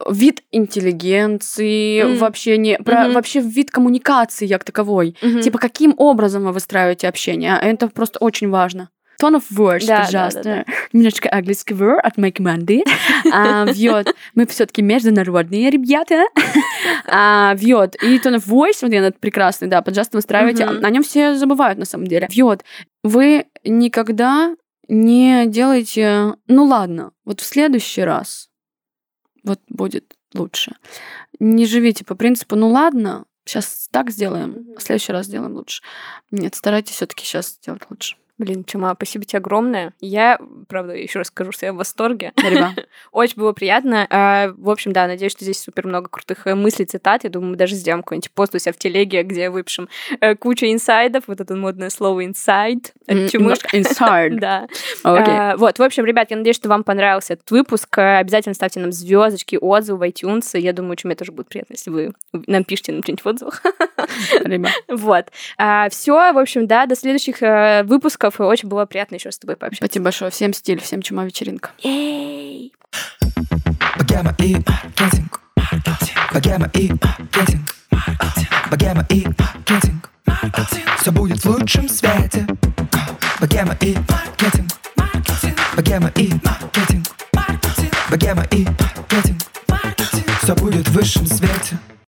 Speaker 3: вид интеллигенции, mm. вообще не про mm-hmm. вообще вид коммуникации как таковой. Mm-hmm. Типа каким образом вы выстраиваете общение? Это просто очень важно. Tone of words, да, пожалуйста. Да, да, да. Немножечко английский word от Make Monday. а, вьет. Мы все-таки международные ребята. а, вьет. И tone of voice, вот этот прекрасный, да, пожалуйста, выстраивайте. Mm-hmm. О нем все забывают на самом деле. Вьет. Вы никогда не делайте, ну ладно, вот в следующий раз вот будет лучше. Не живите по принципу, ну ладно, сейчас так сделаем, в следующий раз сделаем лучше. Нет, старайтесь все-таки сейчас сделать лучше.
Speaker 2: Блин, Чума, спасибо тебе огромное. Я, правда, еще раз скажу, что я в восторге. Очень было приятно. А, в общем, да, надеюсь, что здесь супер много крутых э, мыслей, цитат. Я думаю, мы даже сделаем какой-нибудь пост у себя в телеге, где выпишем э, кучу инсайдов. Вот это модное слово инсайд.
Speaker 3: Чумы. Inside.
Speaker 2: Да. А, вот, в общем, ребят, я надеюсь, что вам понравился этот выпуск. Обязательно ставьте нам звездочки, отзывы в iTunes. Я думаю, что мне тоже будет приятно, если вы нам пишите, например, в отзывах. Вот. А, Все, в общем, да, до следующих э, выпусков. Очень было приятно еще с тобой пообщаться.
Speaker 3: Спасибо большое. Всем стиль, всем чума вечеринка.
Speaker 2: Эй!
Speaker 1: Богема и маркетинг. Богема и маркетинг. Богема и маркетинг. Все будет в лучшем свете. Богема и маркетинг. Богема и маркетинг. Богема и маркетинг. Все будет в высшем свете.